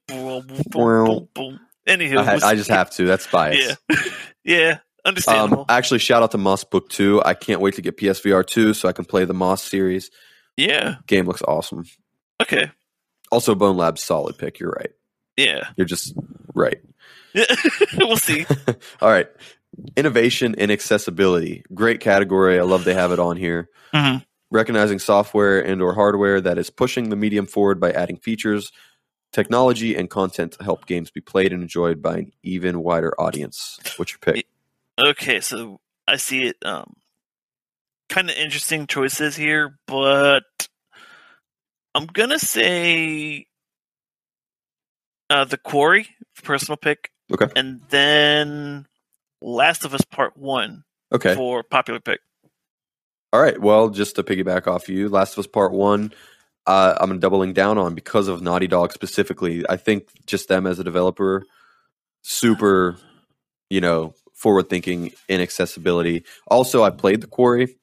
Anywho, I, ha- was- I just have to. That's bias. yeah, yeah, understandable. Um, actually, shout out to Moss Book Two. I can't wait to get PSVR two so I can play the Moss series. yeah, Game looks awesome. okay, Also, Bonelab's solid pick. You're right. yeah, You're just right. we'll see. All right. Innovation and accessibility. Great category. I love they have it on here. Mhm. Recognizing software and or hardware that is pushing the medium forward by adding features, technology, and content to help games be played and enjoyed by an even wider audience. What's your pick? Okay, so I see it. Um, kind of interesting choices here, but I'm gonna say uh, the Quarry personal pick, Okay. and then Last of Us Part One Okay. for popular pick. All right. Well, just to piggyback off you, Last of Us Part One, uh, I'm doubling down on because of Naughty Dog specifically. I think just them as a developer, super, you know, forward thinking in accessibility. Also, I played the Quarry.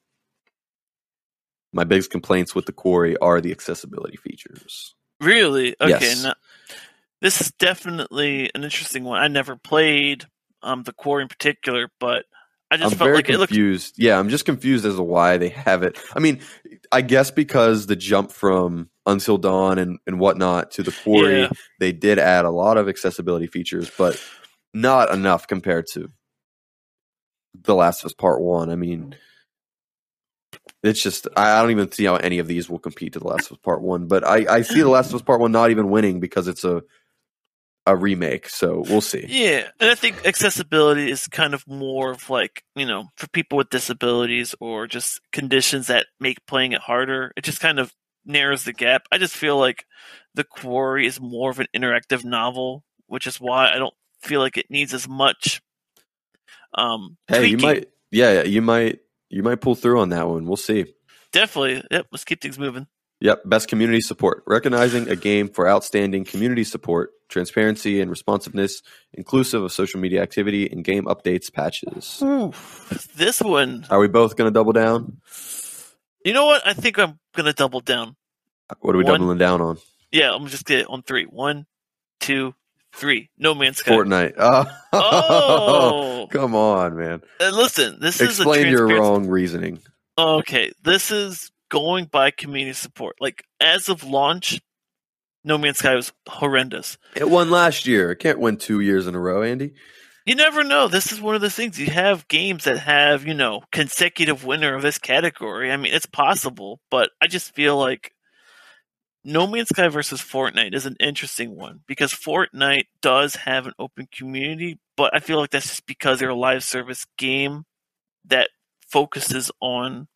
My biggest complaints with the Quarry are the accessibility features. Really? Okay. Yes. This is definitely an interesting one. I never played um, the Quarry in particular, but I just I'm felt very like confused. Yeah, I'm just confused as to why they have it. I mean, I guess because the jump from Until Dawn and, and whatnot to the Quarry, Yeah. they did add a lot of accessibility features, but not enough compared to The Last of Us Part One. I mean, it's just I I don't even see how any of these will compete to The Last of Us Part One. But I, I see The Last of Us Part One not even winning because it's a a remake. So we'll see. Yeah, and I think accessibility is kind of more of like you know for people with disabilities or just conditions that make playing it harder. It just kind of narrows the gap. I just feel like the Quarry is more of an interactive novel, which is why I don't feel like it needs as much. Um, Hey, you might, yeah, you might, you might pull through on that one. We'll see. definitely. Yep, let's keep things moving. Yep, best community support. Recognizing a game for outstanding community support, transparency, and responsiveness, inclusive of social media activity and game updates patches. This one, Are we both going to double down? you know what? I think I'm gonna double down. What are we One. doubling down on? Yeah, I'm gonna just get on three. One, two, three. No Man's Sky. Fortnite. Oh, Oh, come on, man. Listen, this is a Explain your wrong reasoning. Okay, this is going by community support. Like as of launch, No Man's Sky was horrendous. It won last year. It can't win two years in a row, Andy. You never know. This is one of the things. You have games that have, you know, consecutive winner of this category. I mean, it's possible, but I just feel like No Man's Sky versus Fortnite is an interesting one because Fortnite does have an open community, but I feel like that's just because they're a live service game that focuses on,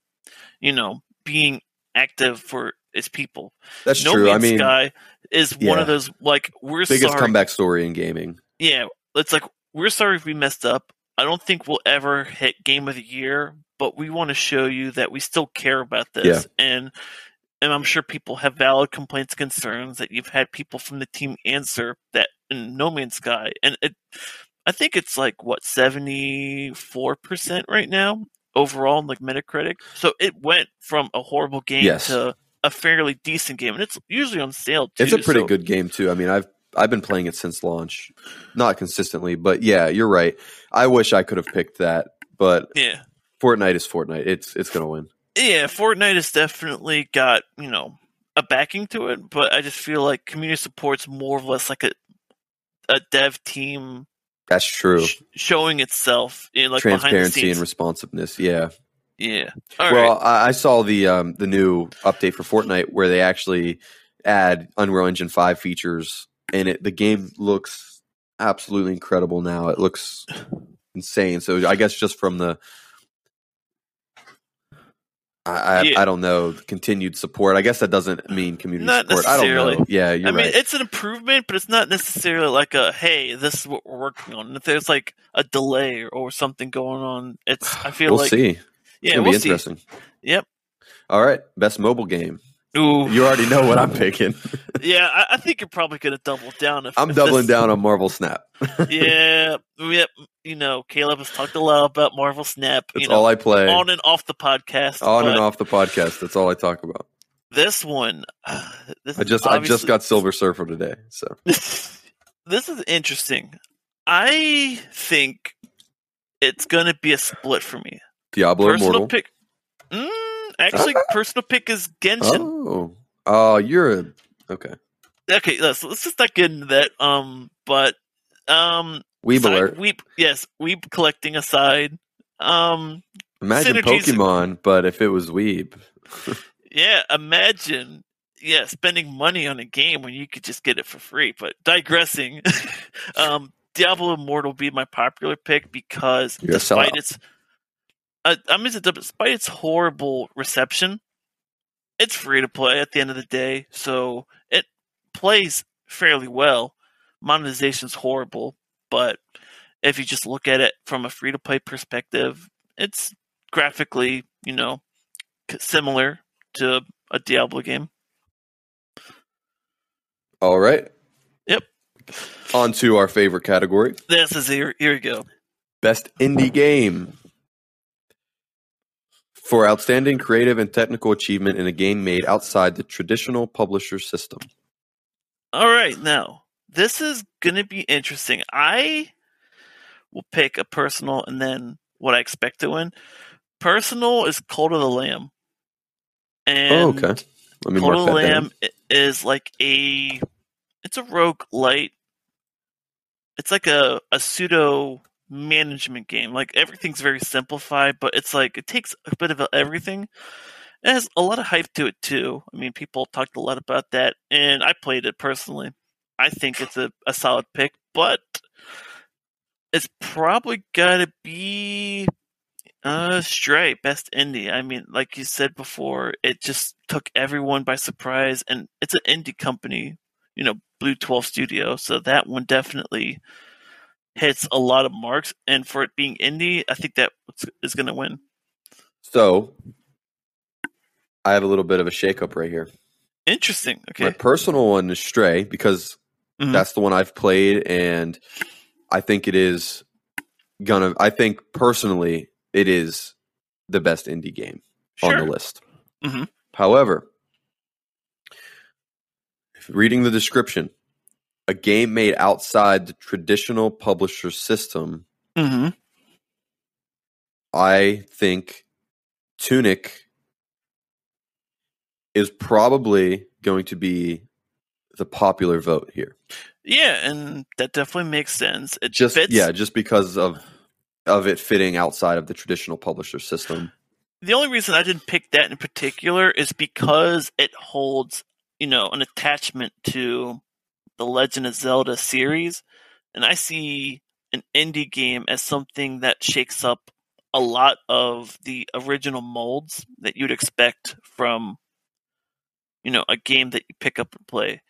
you know, being active for its people. That's no true. Man's I mean, Sky is one of those like we're biggest sorry comeback story in gaming. yeah, it's like we're sorry if we messed up. I don't think we'll ever hit game of the year, but we want to show you that we still care about this. Yeah. And and I'm sure people have valid complaints, concerns that you've had people from the team answer that in No Man's Sky, and it, I think it's like what seventy four percent right now overall, like Metacritic. So it went from a horrible game Yes. to a fairly decent game, and it's usually on sale too. It's a pretty so- good game too. I mean, I've I've been playing it since launch, not consistently, but yeah, you're right. I wish I could have picked that, but Yeah. Fortnite is Fortnite. It's it's gonna win. yeah, Fortnite has definitely got you know a backing to it, but I just feel like community support's more or less like a a dev team That's true. sh- showing itself in like behind the Transparency and responsiveness. Yeah. yeah. All well, right. I, I saw the um, the new update for Fortnite where they actually add Unreal Engine five features, and it the game looks absolutely incredible now. It looks insane. So I guess just from the I, I, Yeah. I don't know continued support. I guess that doesn't mean community Not support. I don't know. Yeah, you're I mean, right. it's an improvement, but it's not necessarily like a hey, this is what we're working on. If there's like a delay or something going on, it's I feel we'll like see. Yeah, we'll be see. interesting. Yep. All right, best mobile game. Ooh, You already know what I'm picking. yeah, I, I think you're probably gonna double down. If I'm if doubling this- down on Marvel Snap. yeah, yep. You know, Caleb has talked a lot about Marvel Snap. That's you know, all I play. on and off the podcast. on and off the podcast. That's all I talk about. This one, uh, this I just I just got Silver Surfer today. So this is interesting. I think it's gonna be a split for me. Diablo personal Immortal. pick. Mm, actually, personal pick is Genshin. Oh, oh, you're a okay. Okay, let's let's just not get into that. Um, but um, Weeb aside- alert. Weeb, yes, weeb collecting aside. Um, Imagine synergies- Pokemon, but if it was Weeb. yeah, imagine. Yeah, spending money on a game when you could just get it for free. But digressing, um, Diablo Immortal be my popular pick because You're despite its, uh, I mean, despite its horrible reception, it's free to play at the end of the day, so it plays fairly well. Monetization's horrible, but if you just look at it from a free to play perspective, it's graphically, you know, similar to a Diablo game. All right. Yep. On to our favorite category: This is here. Here we go. best indie game. For outstanding creative and technical achievement in a game made outside the traditional publisher system. All right, now this is gonna be interesting. I will pick a personal and then what I expect to win. Personal is Cult of the Lamb, and oh, okay. Let me mark of the Lamb down. is like a it's a rogue light. It's like a, a pseudo management game. Like everything's very simplified, but it's like it takes a bit of everything. It has a lot of hype to it too. I mean, people talked a lot about that, and I played it personally. I think it's a, a solid pick, but it's probably gotta be uh Stray, best indie. I mean, like you said before, it just took everyone by surprise and it's an indie company, you know, BlueTwelve Studio, so that one definitely hits a lot of marks and for it being indie, I think that is going to win. So, I have a little bit of a shakeup right here. Interesting. Okay. My personal one is Stray because Mhm. that's the one I've played, and I think it is gonna. I think personally, it is the best indie game on the list. Mhm. However, reading the description, a game made outside the traditional publisher system, Mhm. I think Tunic is probably going to be the popular vote here. Yeah, and that definitely makes sense. It Just fits. yeah, just because of of it fitting outside of the traditional publisher system. the only reason I didn't pick that in particular is because it holds, you know, an attachment to the Legend of Zelda series, and I see an indie game as something that shakes up a lot of the original molds that you'd expect from, you know, a game that you pick up and play.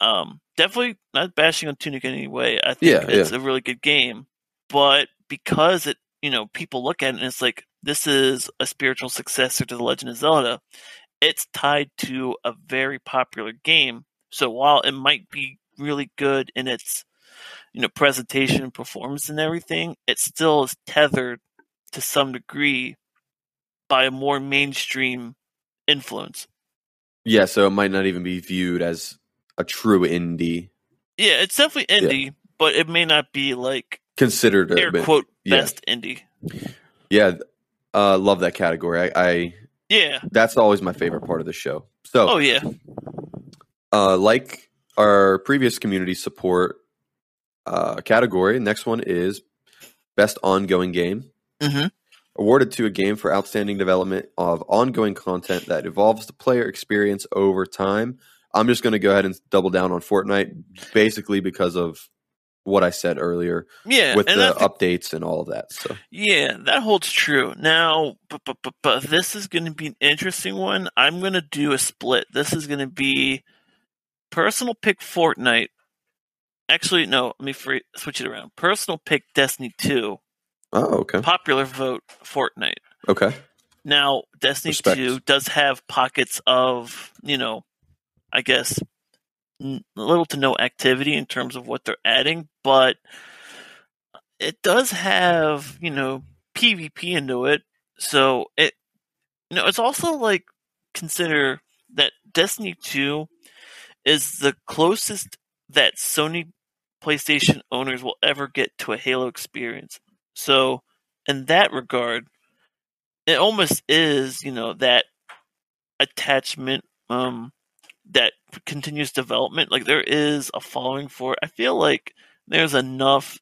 Um, definitely not bashing on Tunic in any way. I think Yeah, it's a really good game, but because it, you know, people look at it and it's like this is a spiritual successor to the Legend of Zelda. It's tied to a very popular game. So while it might be really good in its, you know, presentation and performance and everything, it still is tethered to some degree by a more mainstream influence. Yeah, so it might not even be viewed as a true indie. Yeah, it's definitely indie, but it may not be like Considered a air bit- quote yeah. best indie. Yeah, uh, love that category. I, I Yeah. that's always my favorite part of the show. So Oh yeah. Uh, like our previous community support uh, category, next one is best ongoing game. Mhm. Awarded to a game for outstanding development of ongoing content that evolves the player experience over time. I'm just going to go ahead and double down on Fortnite, basically because of what I said earlier Yeah, with the think- updates and all of that. So Yeah, that holds true. Now, but, but, but, but this is going to be an interesting one. I'm going to do a split. This is going to be personal pick Fortnite. Actually, no, let me free, switch it around. Personal pick Destiny 2. oh okay Popular vote Fortnite. okay Now, Destiny Respect. 2 does have pockets of, you know, I guess, n- little to no activity in terms of what they're adding, but it does have, you know, PvP into it. So it, you know, it's also like consider that Destiny 2 is the closest that Sony PlayStation owners will ever get to a Halo experience. So, in that regard, it almost is, you know, that attachment um that continuous development. Like there is a following for it. I feel like there's enough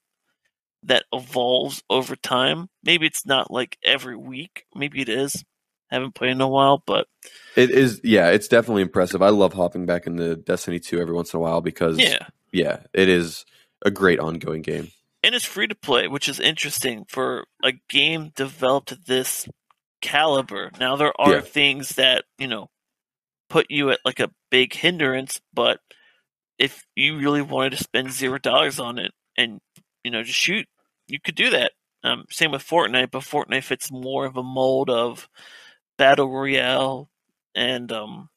that evolves over time. Maybe it's not like every week. Maybe it is. Haven't played in a while, but it is yeah it's definitely impressive i love hopping back into destiny 2 every once in a while because yeah. yeah it is a great ongoing game And it's free to play, which is interesting for a game developed this caliber. Now there are Yeah. things that, you know, put you at like a big hindrance, but if you really wanted to spend zero dollars on it and, you know, just shoot, you could do that. Um, same with Fortnite, but Fortnite fits more of a mold of battle royale and um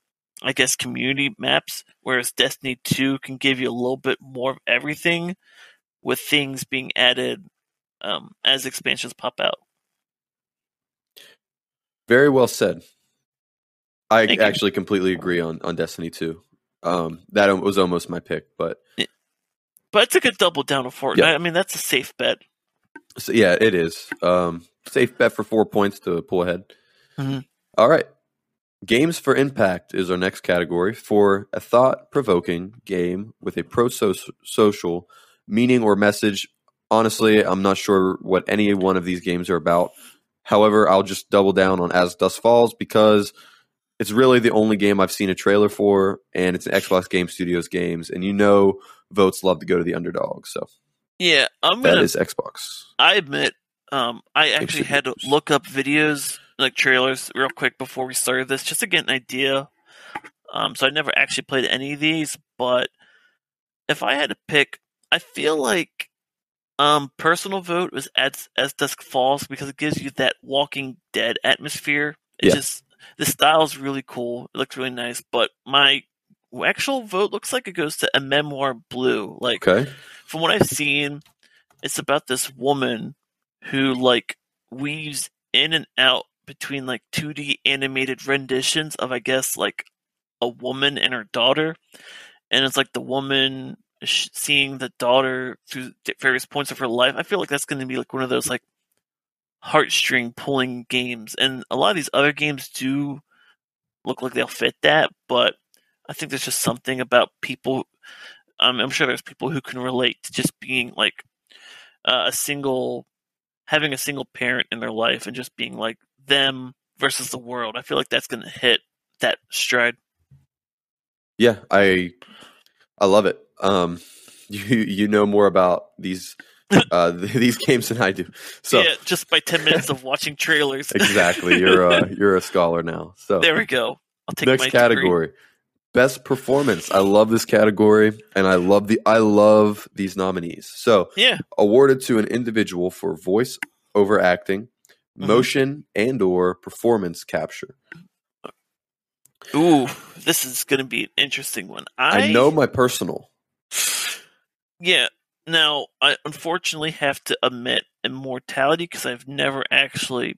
I guess community maps, whereas Destiny 2 can give you a little bit more of everything with things being added um, as expansions pop out. very well said i Thank you. actually completely agree on on destiny 2 um that was almost my pick but But it's a good double down of Fortnite. Yeah. I mean, that's a safe bet. So, yeah, it is. Um, safe bet for four points to pull ahead. Mhm. All right. Games for Impact is our next category for a thought provoking game with a pro social meaning or message. Honestly, I'm not sure what any one of these games are about. However, I'll just double down on As Dusk Falls because it's really the only game I've seen a trailer for, and it's an Xbox Game Studios games, and you know votes love to go to the underdog, so Yeah, I'm that gonna. is Xbox. I admit, um, I actually had to look up videos like trailers real quick before we started this, just to get an idea. Um, so I never actually played any of these, but if I had to pick, I feel like um personal vote was as as dusk falls because it gives you that Walking Dead atmosphere. It Yeah. just the style is really cool. It looks really nice, but my actual vote looks like it goes to a memoir blue. Like Okay. from what I've seen, it's about this woman who like weaves in and out between like 2D animated renditions of I guess like a woman and her daughter, and it's like the woman seeing the daughter through various points of her life. I feel like that's going to be like one of those like heartstring pulling games, and a lot of these other games do look like they'll fit that, but I think there's just something about people um, I'm sure there's people who can relate to just being like uh, a single, having a single parent in their life and just being like them versus the world. I feel like that's going to hit that stride. Yeah, I I love it. Um, you you know more about these uh, these games than I do. So yeah, just by 10 minutes of watching trailers. exactly, you're a, you're a scholar now. So there we go. I'll take next my degree. category, best performance. I love this category, and I love the I love these nominees. So Yeah, awarded to an individual for voice over acting, Mhm. motion, and or performance capture. ooh, this is going to be an interesting one. I, I know my personal. Yeah. Now, I unfortunately have to admit Immortality because I've never actually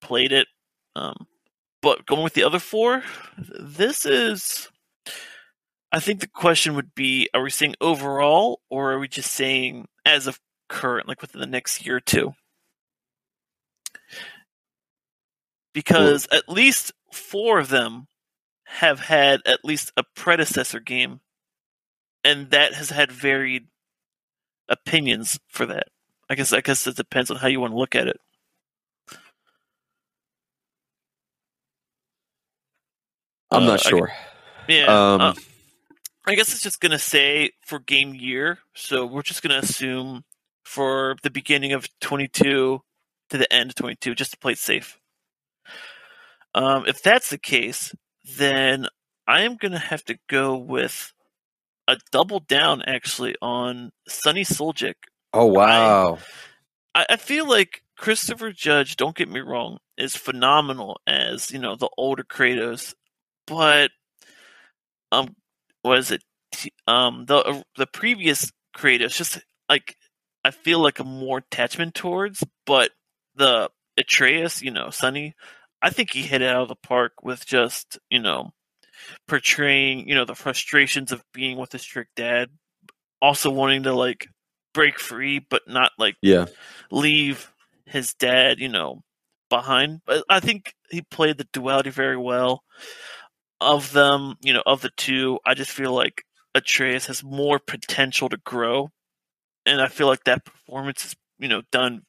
played it. Um, but going with the other four, this is. I think the question would be: Are we saying overall, or are we just saying as of current, like within the next year or two? Because at least four of them have had at least a predecessor game, and that has had varied opinions for that. I guess I guess it depends on how you want to look at it. I'm Uh, not I- sure. Yeah. Um, uh, I guess it's just gonna say for game year, so we're just gonna assume for the beginning of 22 to the end of 22, just to play it safe. Um, if that's the case, then I am gonna have to go with a double down actually on Sunny Suljic. oh wow. I, I feel like Christopher Judge, don't get me wrong, is phenomenal as, you know, the older Kratos, but um was it? Um the uh, the previous Kratos just like I feel like a more attachment towards, but the Atreus, you know, Sunny, I think he hit it out of the park with just, you know, portraying, you know, the frustrations of being with a strict dad, also wanting to like break free but not like yeah. leave his dad, you know, behind. But I think he played the duality very well. Of them, you know, of the two, I just feel like Atreus has more potential to grow, and I feel like that performance is, you know, done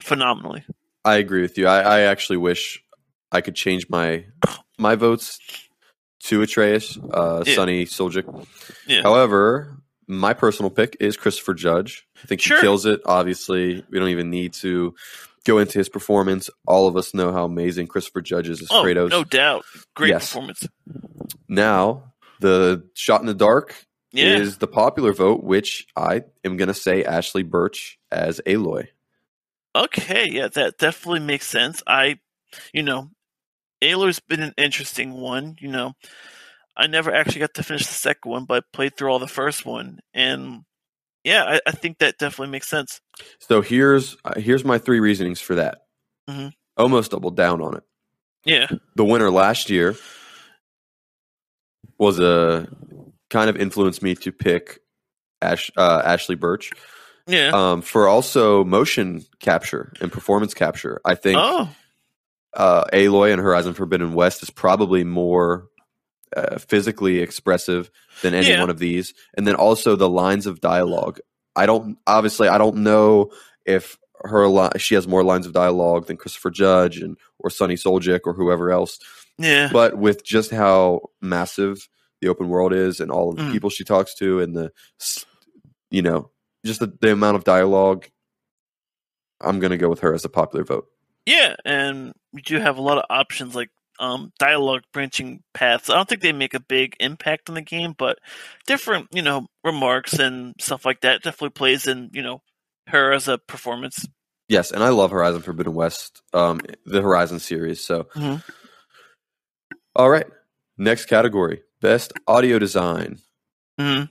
phenomenally. I agree with you. I, I actually wish I could change my my votes to Atreus, uh, Yeah. Sunny Suljic. Yeah. However, my personal pick is Christopher Judge. I think Sure. he kills it. Obviously, we don't even need to go into his performance. All of us know how amazing Christopher Judge is as Oh, Kratos. no doubt, great Yes. performance. Now, the shot in the dark Yeah, is the popular vote, which I am going to say Ashly Burch as Aloy. Okay, yeah, that definitely makes sense. I, you know, Aloy's been an interesting one. You know, I never actually got to finish the second one, but I played through all the first one, and yeah, I, I think that definitely makes sense. So here's uh, here's my three reasonings for that. Mhm. Almost double down on it. Yeah, the winner last year was a kind of influenced me to pick Ash, uh, Ashly Burch yeah. um, for also motion capture and performance capture. I think oh, uh, Aloy and Horizon Forbidden West is probably more uh, physically expressive than any Yeah. one of these, and then also the lines of dialogue. I don't obviously I don't know if her li- she has more lines of dialogue than Christopher Judge and or Sunny Suljic or whoever else yeah, but with just how massive the open world is and all of the Mm. people she talks to and the you know just the, the amount of dialogue i'm going to go with her as a popular vote yeah. And we do have a lot of options like um, dialogue branching paths. I don't think they make a big impact on the game, but different, you know, remarks and stuff like that definitely plays in, you know, her as a performance. yes and i love horizon forbidden west um, the horizon series so Mhm. all right next category best audio design hmm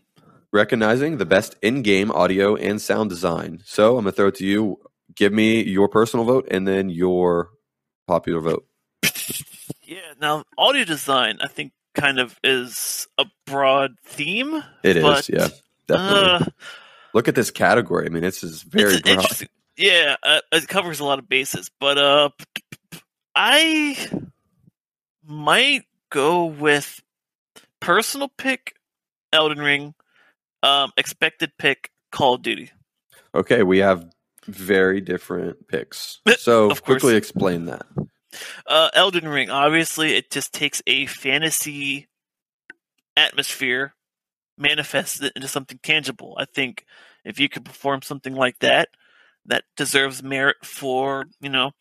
recognizing the best in-game audio and sound design so i'm to throw it to you give me your personal vote and then your popular vote Yeah, now audio design, I think, kind of is a broad theme. It is, But, yeah definitely Uh, Look at this category. I mean, this is very it's broad. interesting. Yeah, uh, it covers a lot of bases, but uh, I might go with personal pick Elden Ring, um, expected pick Call of Duty. Okay, we have very different picks. So quickly explain that. Uh, Elden Ring, obviously, it just takes a fantasy atmosphere, manifests it into something tangible. I think if you could perform something like that, that deserves merit for you know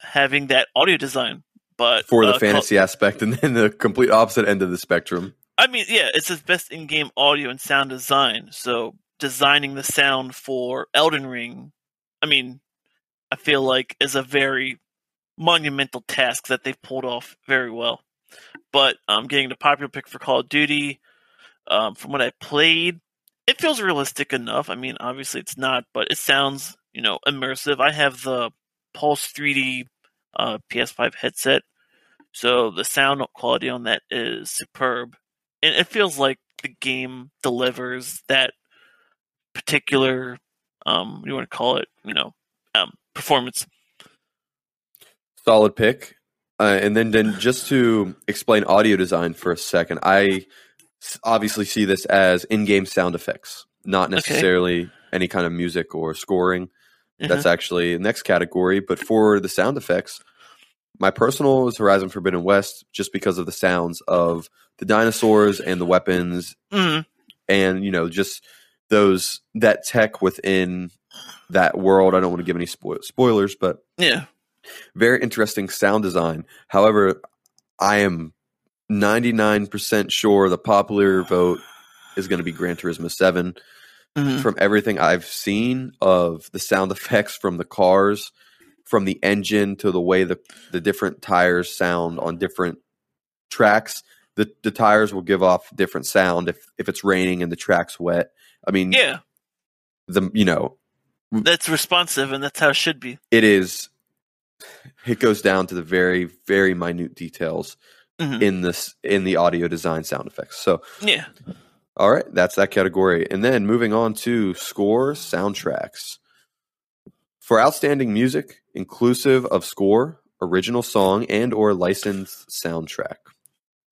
having that audio design. But For the uh, Call- fantasy aspect and then the complete opposite end of the spectrum. I mean, yeah, it's his best in-game audio and sound design. So designing the sound for Elden Ring, I mean, I feel like is a very monumental task that they've pulled off very well. But um, getting the popular pick for Call of Duty, um, from what I played, it feels realistic enough. I mean, obviously it's not, but it sounds you know immersive. I have the Pulse 3D uh, PS5 headset, so the sound quality on that is superb and it feels like the game delivers that particular um you want to call it you know um performance Solid pick. Uh, and then, then just to explain audio design for a second, i obviously see this as in-game sound effects, not necessarily any kind of music or scoring. Mhm. That's actually the next category. But for the sound effects, my personal is Horizon Forbidden West, just because of the sounds of the dinosaurs and the weapons, Mhm. and you know, just those that tech within that world. I don't want to give any spo- spoilers, but Yeah. very interesting sound design. However, I am 99% sure the popular vote is going to be Gran Turismo 7. Mhm. From everything I've seen of the sound effects from the cars, from the engine to the way the, the different tires sound on different tracks, the, the tires will give off different sound if, if it's raining and the track's wet. I mean, Yeah. the you know, That's responsive, and that's how it should be. it is it goes down to the very very minute details Mhm. in this in the audio design sound effects so Yeah. all right that's that category and then moving on to score soundtracks for outstanding music inclusive of score original song and or licensed soundtrack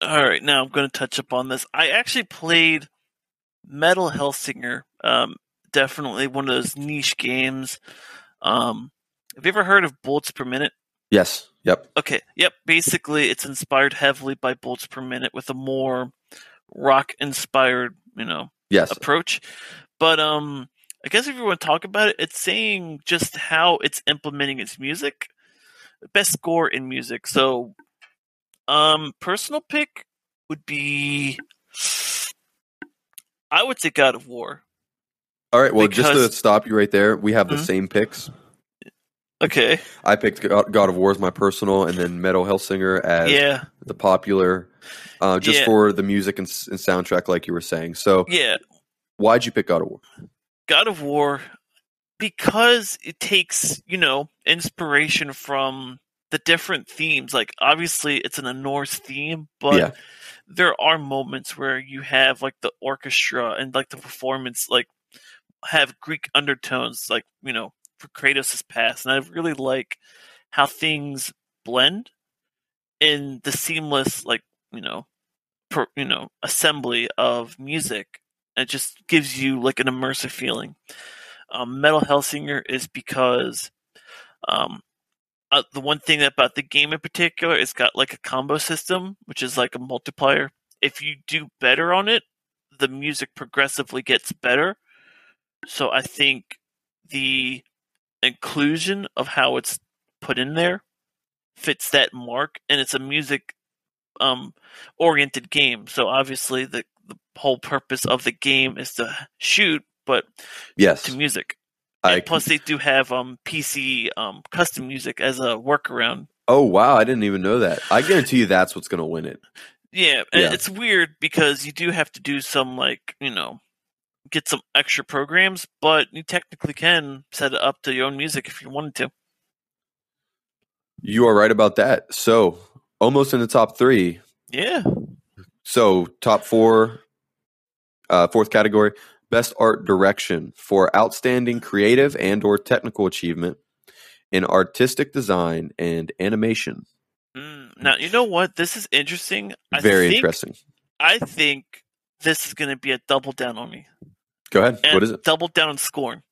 All right, now I'm going to touch upon this. I actually played Metal Hellsinger. Um, definitely one of those niche games. Um, have you ever heard of Bullets Per Minute? yes yep Okay, yep. Basically, it's inspired heavily by Bullets Per Minute with a more rock-inspired, you know, yes approach. But um, I guess if you want to talk about it, it's saying just how it's implementing its music, best score in music. So, um, personal pick would be, I would say God of War. all right well just to stop you right there we have the Mhm. same picks Okay, i picked god God of war as my personal and then metal hellsinger as yeah, the popular, uh, just Yeah. for the music and, and soundtrack, like you were saying. So, yeah. why'd you pick God of War? God of War because it takes, you know, inspiration from the different themes. Like obviously it's in a Norse theme, but Yeah. there are moments where you have like the orchestra and like the performance like have Greek undertones like, you know, for Kratos' past. And I really like how things blend in the seamless like, you know, per, you know, assembly of music. It just gives you like an immersive feeling. Um, Metal Hellsinger is because um, uh, the one thing about the game in particular, it's got like a combo system, which is like a multiplier. If you do better on it, the music progressively gets better. So I think the inclusion of how it's put in there fits that mark, and it's a music um, oriented game. So obviously the the whole purpose of the game is to shoot, but Yes, to music. I. Plus, they do have um, PC um, custom music as a workaround. oh wow, I didn't even know that. I guarantee you, that's what's going to win it. Yeah, and Yeah. it's weird because you do have to do some like you know get some extra programs, but you technically can set it up to your own music if you wanted to. You are right about that. So, almost in the top three. Yeah, So, top four, uh, fourth category, best art direction for outstanding creative and or technical achievement in artistic design and animation. Mm, now you know what this is interesting. I Very think, interesting. I think this is going to be a double down on me. Go ahead. And what is it? Double down on scorn.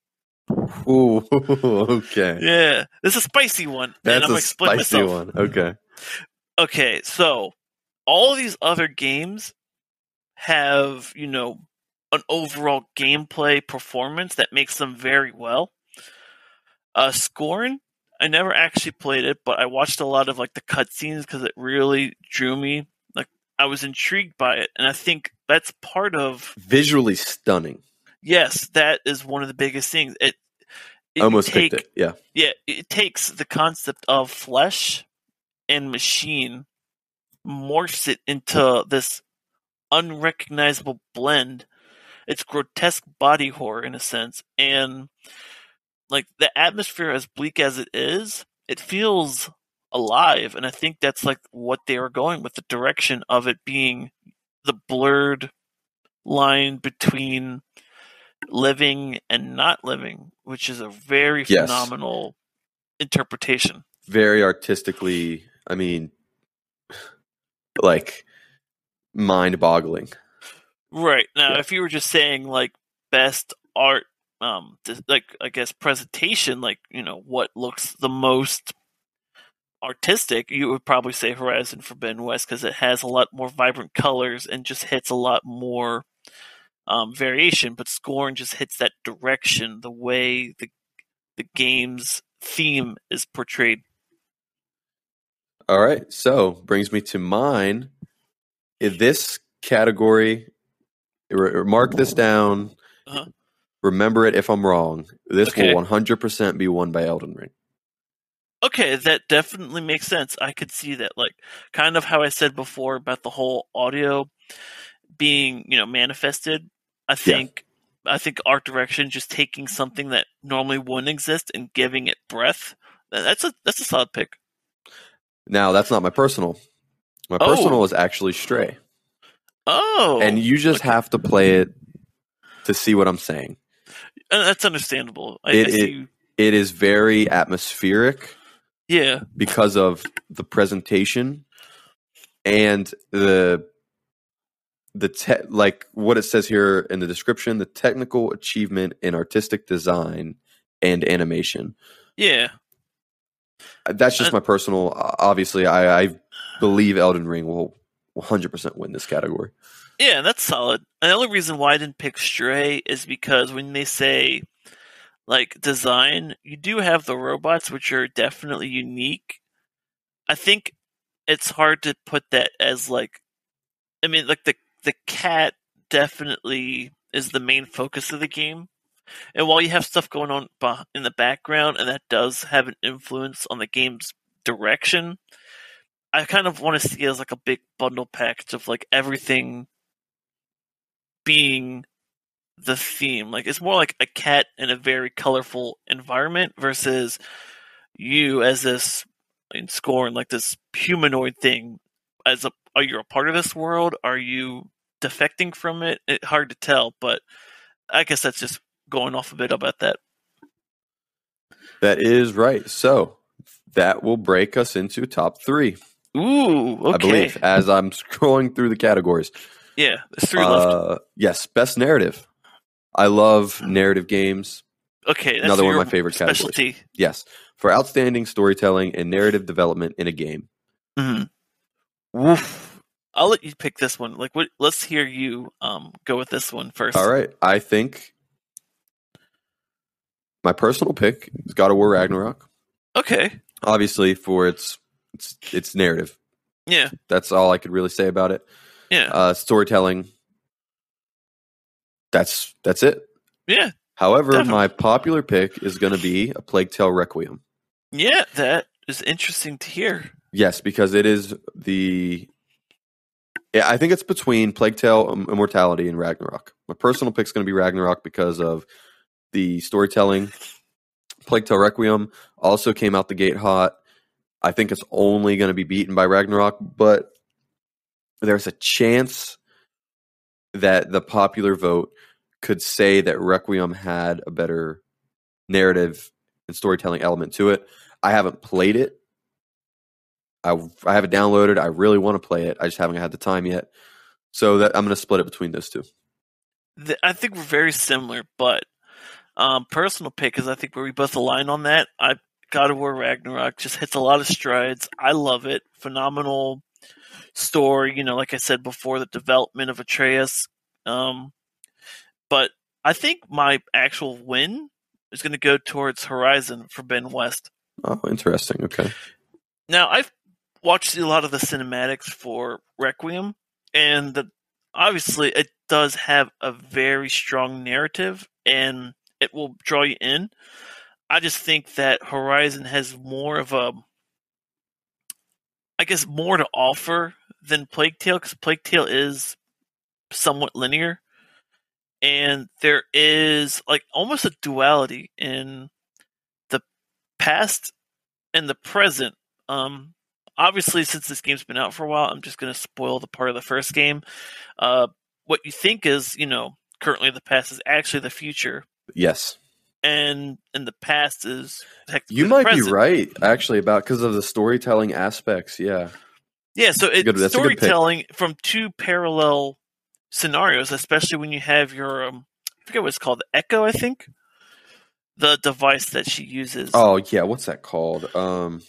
Ooh, okay. Yeah, this is a spicy one. and That's I'm a spicy myself. one. Okay. okay, so all these other games have, you know, an overall gameplay performance that makes them very well. Uh, Scorn, I never actually played it, but I watched a lot of like the cutscenes because it really drew me. Like I was intrigued by it, and I think that's part of. Visually stunning. Yes, that is one of the biggest things. It, it Almost take, picked it. Yeah. yeah, it takes the concept of flesh and machine, morphs it into this unrecognizable blend. It's grotesque body horror in a sense, and like the atmosphere, as bleak as it is, it feels alive, and I think that's like what they were going with the direction of it being the blurred line between living and not living, which is a very Yes. phenomenal interpretation. Very artistically. I mean, like mind boggling. Right now, Yeah. if you were just saying like best art, um, like I guess presentation, like you know what looks the most artistic, you would probably say Horizon Forbidden West because it has a lot more vibrant colors and just hits a lot more um, variation. But Scorn just hits that direction, the way the the game's theme is portrayed. All right, so brings me to mine. In this category, mark this down. Uh-huh. Remember it if I'm wrong. This Okay. will 100% be won by Elden Ring. Okay, that definitely makes sense. I could see that, like, kind of how I said before about the whole audio being, you know, manifested. I think, I think art direction just taking something that normally wouldn't exist and giving it breath. That's a that's a solid pick. Now, that's not my personal. My Oh. personal is actually Stray. Oh, and you just okay. have to play it to see what I'm saying. uh, that's understandable. I, It- I it- It is very atmospheric yeah, because of the presentation and the the te- like what it says here in the description the technical achievement in artistic design and animation yeah. that's just Uh, my personal obviously i, I believe elden ring will 100% win this category Yeah, that's solid. And the only reason why I didn't pick Stray is because when they say like design, you do have the robots, which are definitely unique. I think it's hard to put that as like, I mean, like the the cat definitely is the main focus of the game. And while you have stuff going on in the background, and that does have an influence on the game's direction, I kind of want to see it as like a big bundle package of like everything being the theme. Like it's more like a cat in a very colorful environment versus you as this in scorn like this humanoid thing. As a are you a part of this world? Are you defecting from it? it hard to tell, but I guess that's just going off a bit about that. that is right so that will break us into top three Ooh, okay. i believe as i'm scrolling through the categories Yeah, there's three left. uh, yes best narrative i love narrative games Okay, that's another one of my favorite categories. specialty. Yes, for outstanding storytelling and narrative development in a game. hmm Woof. I'll let you pick this one. Like, what? Let's hear you um go with this one first. All right, I think my personal pick is God of War Ragnarok. Okay. Obviously, for its its, its narrative. Yeah. That's all I could really say about it. Yeah. Uh, storytelling. That's that's it. Yeah. However, Definitely. my popular pick is going to be a Plague Tale Requiem. Yeah. That is interesting to hear. Yes, because it is the. Yeah, I think it's between Plague Tale Im- Immortality and Ragnarok. My personal pick is going to be Ragnarok because of the storytelling. Plague Tale Requiem also came out the gate hot. I think it's only going to be beaten by Ragnarok, but there's a chance that the popular vote could say that Requiem had a better narrative and storytelling element to it. I haven't played it. I I have it downloaded. I really want to play it. I just haven't had the time yet. So that I'm going to split it between those two. Th- I think we're very similar, but um, personal pick is I think where we both align on that. I God of War Ragnarok just hits a lot of strides. I love it. Phenomenal story. You know, like I said before, the development of Atreus. Um, but I think my actual win is going to go towards Horizon Forbidden West. Oh, interesting. Okay. Now I've watched a lot of the cinematics for Requiem, and the, obviously it does have a very strong narrative, and it will draw you in. I just think that Horizon has more of a, I guess, more to offer than Plague Tale, because Plague Tale is somewhat linear, and there is like almost a duality in the past and the present. Um, obviously, since this game's been out for a while, I'm just going to spoil the part of the first game. Uh, what you think is, you know, currently the past is actually the future, Yes, and in the past is you might present. be right actually about because of the storytelling aspects. Yeah. Yeah, so it's good- that's a good pick. storytelling from two parallel scenarios, especially when you have your um, I forget what it's called, Echo, I think, the device that she uses. Oh yeah, what's that called? Um,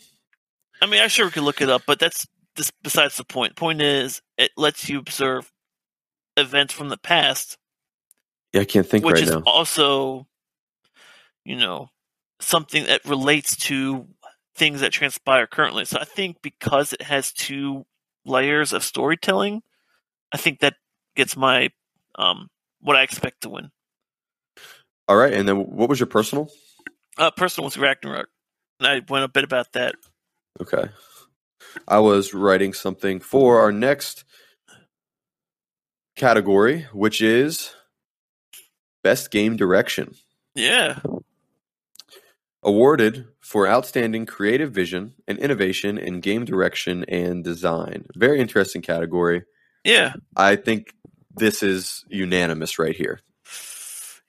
I mean, I'm sure we could look it up, but that's this besides the point. Point is, it lets you observe events from the past, yeah, I can't think which right is now. also, you know, something that relates to things that transpire currently. So I think because it has two layers of storytelling, I think that gets my um what I expect to win. All right, and then what was your personal? Uh, personal was Ragnarok, and I went a bit about that. Okay, I was writing something for our next category, which is best game direction. Yeah, awarded for outstanding creative vision and innovation in game direction and design. Very interesting category. yeah, I think this is unanimous right here.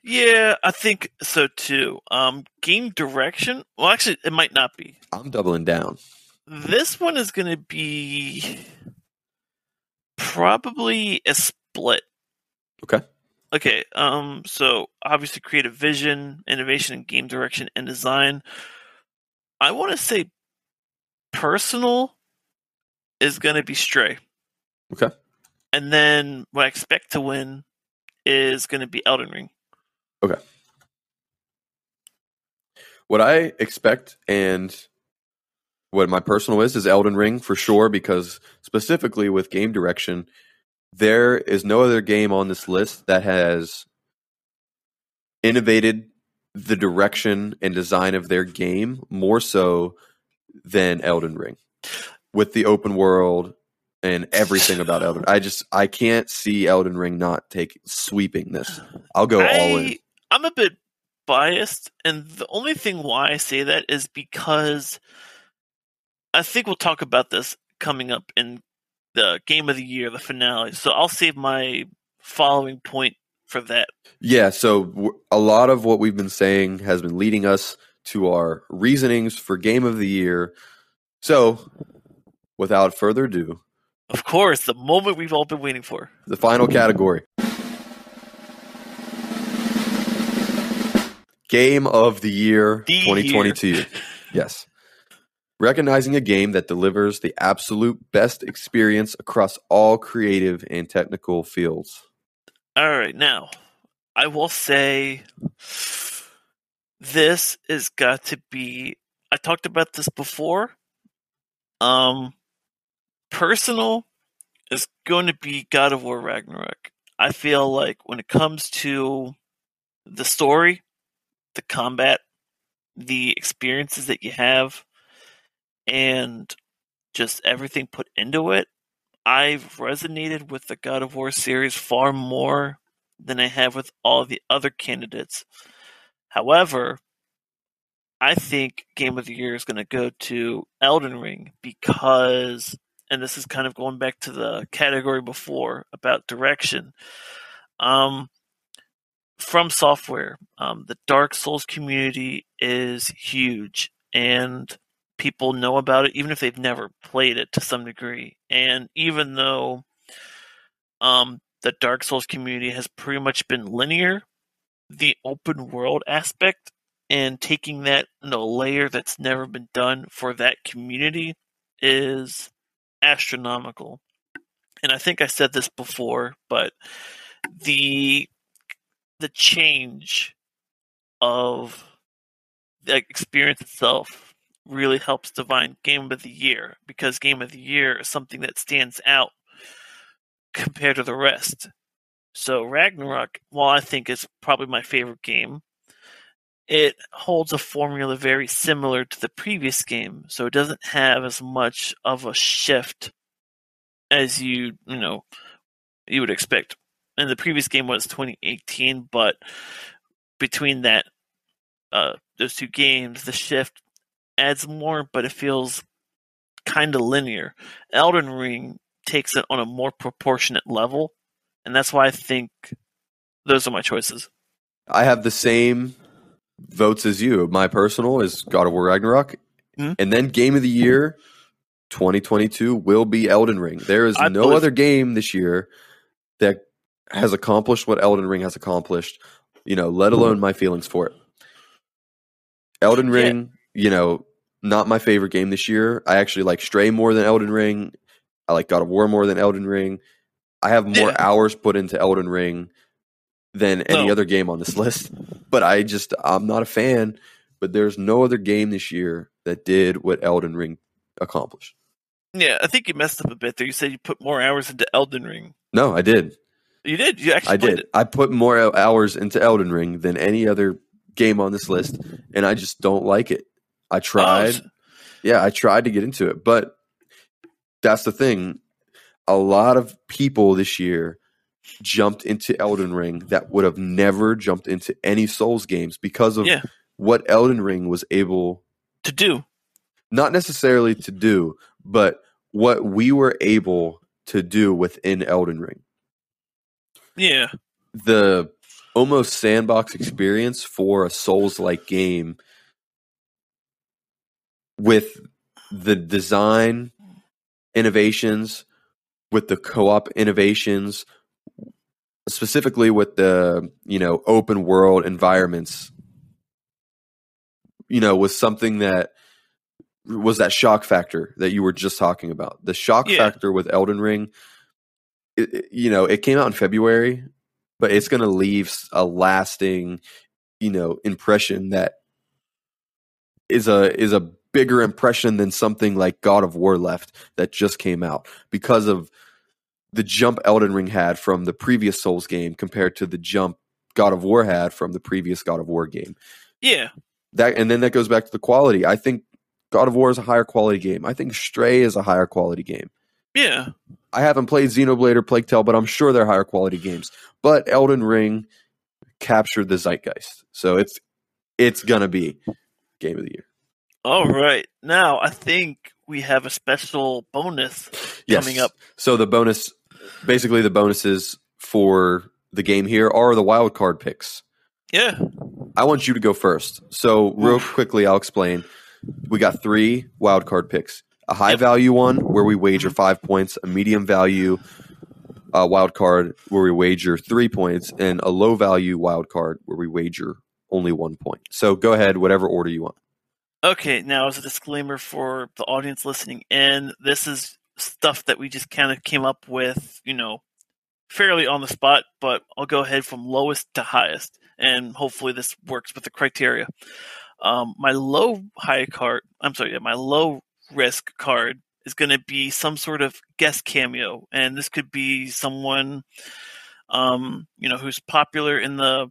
yeah. I think so too. Um, game direction. Well, actually, it might not be. I'm doubling down. This one is going to be probably a split. Okay. Okay. Um. So obviously, creative vision, innovation in game direction and design. I want to say personal is going to be Stray. Okay. And then what I expect to win is going to be Elden Ring. Okay. What I expect and what my personal is is Elden Ring for sure because specifically with game direction, there is no other game on this list that has innovated the direction and design of their game more so than Elden Ring. With the open world and everything about Elden. I just I can't see Elden Ring not take sweeping this. I'll go all in. I, I'm a bit biased, and the only thing why I say that is because I think we'll talk about this coming up in the game of the year, the finale. So I'll save my following point for that. Yeah, so a lot of what we've been saying has been leading us to our reasonings for game of the year. So, without further ado, Of course, the moment we've all been waiting for. the final category. Game of the year The 2022. Yes. Recognizing a game that delivers the absolute best experience across all creative and technical fields. All right, now I will say this has got to be. I talked about this before. Um, personal is going to be God of War Ragnarok. I feel like when it comes to the story, the combat, the experiences that you have, and just everything put into it, I've resonated with the God of War series far more than I have with all the other candidates. However, I think Game of the Year is going to go to Elden Ring because, and this is kind of going back to the category before about direction. Um, FromSoftware, um, the Dark Souls community is huge, and people know about it even if they've never played it to some degree. And even though um, the Dark Souls community has pretty much been linear, the open world aspect and taking that in a layer that's never been done for that community is astronomical. And I think I said this before, but the the change of the experience itself really helps define game of the year because game of the year is something that stands out compared to the rest. So Ragnarok, while I think is probably my favorite game, it holds a formula very similar to the previous game, so it doesn't have as much of a shift as you you know you would expect. And the previous game was 2018, but between that uh, those two games, the shift adds more, but it feels kind of linear. Elden Ring takes it on a more proportionate level, and that's why I think those are my choices. I have the same votes as you. My personal is God of War Ragnarok. Mhm. And then game of the year, 2022 will be Elden Ring. There is I no believe- other game this year that has accomplished what Elden Ring has accomplished, you know, let alone my feelings for it. Elden. Ring, you know, not my favorite game this year. I actually like Stray more than Elden Ring. I like God of War more than Elden Ring. I have more Yeah. hours put into Elden Ring than any No. other game on this list. But I just I'm not a fan. But there's no other game this year that did what Elden Ring accomplished. Yeah, I think you messed up a bit there. You said you put more hours into Elden Ring. No, I did. You did. You actually I did. it. I put more hours into Elden Ring than any other game on this list, and I just don't like it. I oh, tried. Oh, yeah, I tried to get into it, but that's the thing. A lot of people this year jumped into Elden Ring that would have never jumped into any Souls games because of Yeah. what Elden Ring was able to do. not necessarily to do, but what we were able to do within Elden Ring. Yeah. The almost sandbox experience for a Souls like game with the design innovations, with the co op innovations, specifically with the, you know, open world environments, you know, was something that was that shock factor that you were just talking about. The shock Yeah. factor with Elden Ring, it, it- you know, it came out in February, but it's going to leave a lasting, you know, impression that is a is a bigger impression than something like God of War left that just came out because of the jump Elden Ring had from the previous Souls game compared to the jump God of War had from the previous God of War game Yeah. that and then that goes back to the quality. I think God of War is a higher quality game. I think Stray is a higher quality game. Yeah. I haven't played Xenoblade or Plague Tale, but I'm sure they're higher quality games. But Elden Ring captured the zeitgeist, so it's it's gonna be game of the year. All right. Now I think we have a special bonus Yes. coming up. So the bonus, basically the bonuses for the game here are the wild card picks. Yeah. I want you to go first. So real quickly, I'll explain. We got three wild card picks: a high Yep. value one where we wager five points, a medium value uh, wild card where we wager three points, and a low value wild card where we wager only one point. So go ahead, whatever order you want. Okay, now as a disclaimer for the audience listening in, this is stuff that we just kind of came up with, you know, fairly on the spot, but I'll go ahead from lowest to highest, and hopefully this works with the criteria. Um, my low high card, I'm sorry, yeah, my low risk card is going to be some sort of guest cameo, and this could be someone, um, you know, who's popular in the,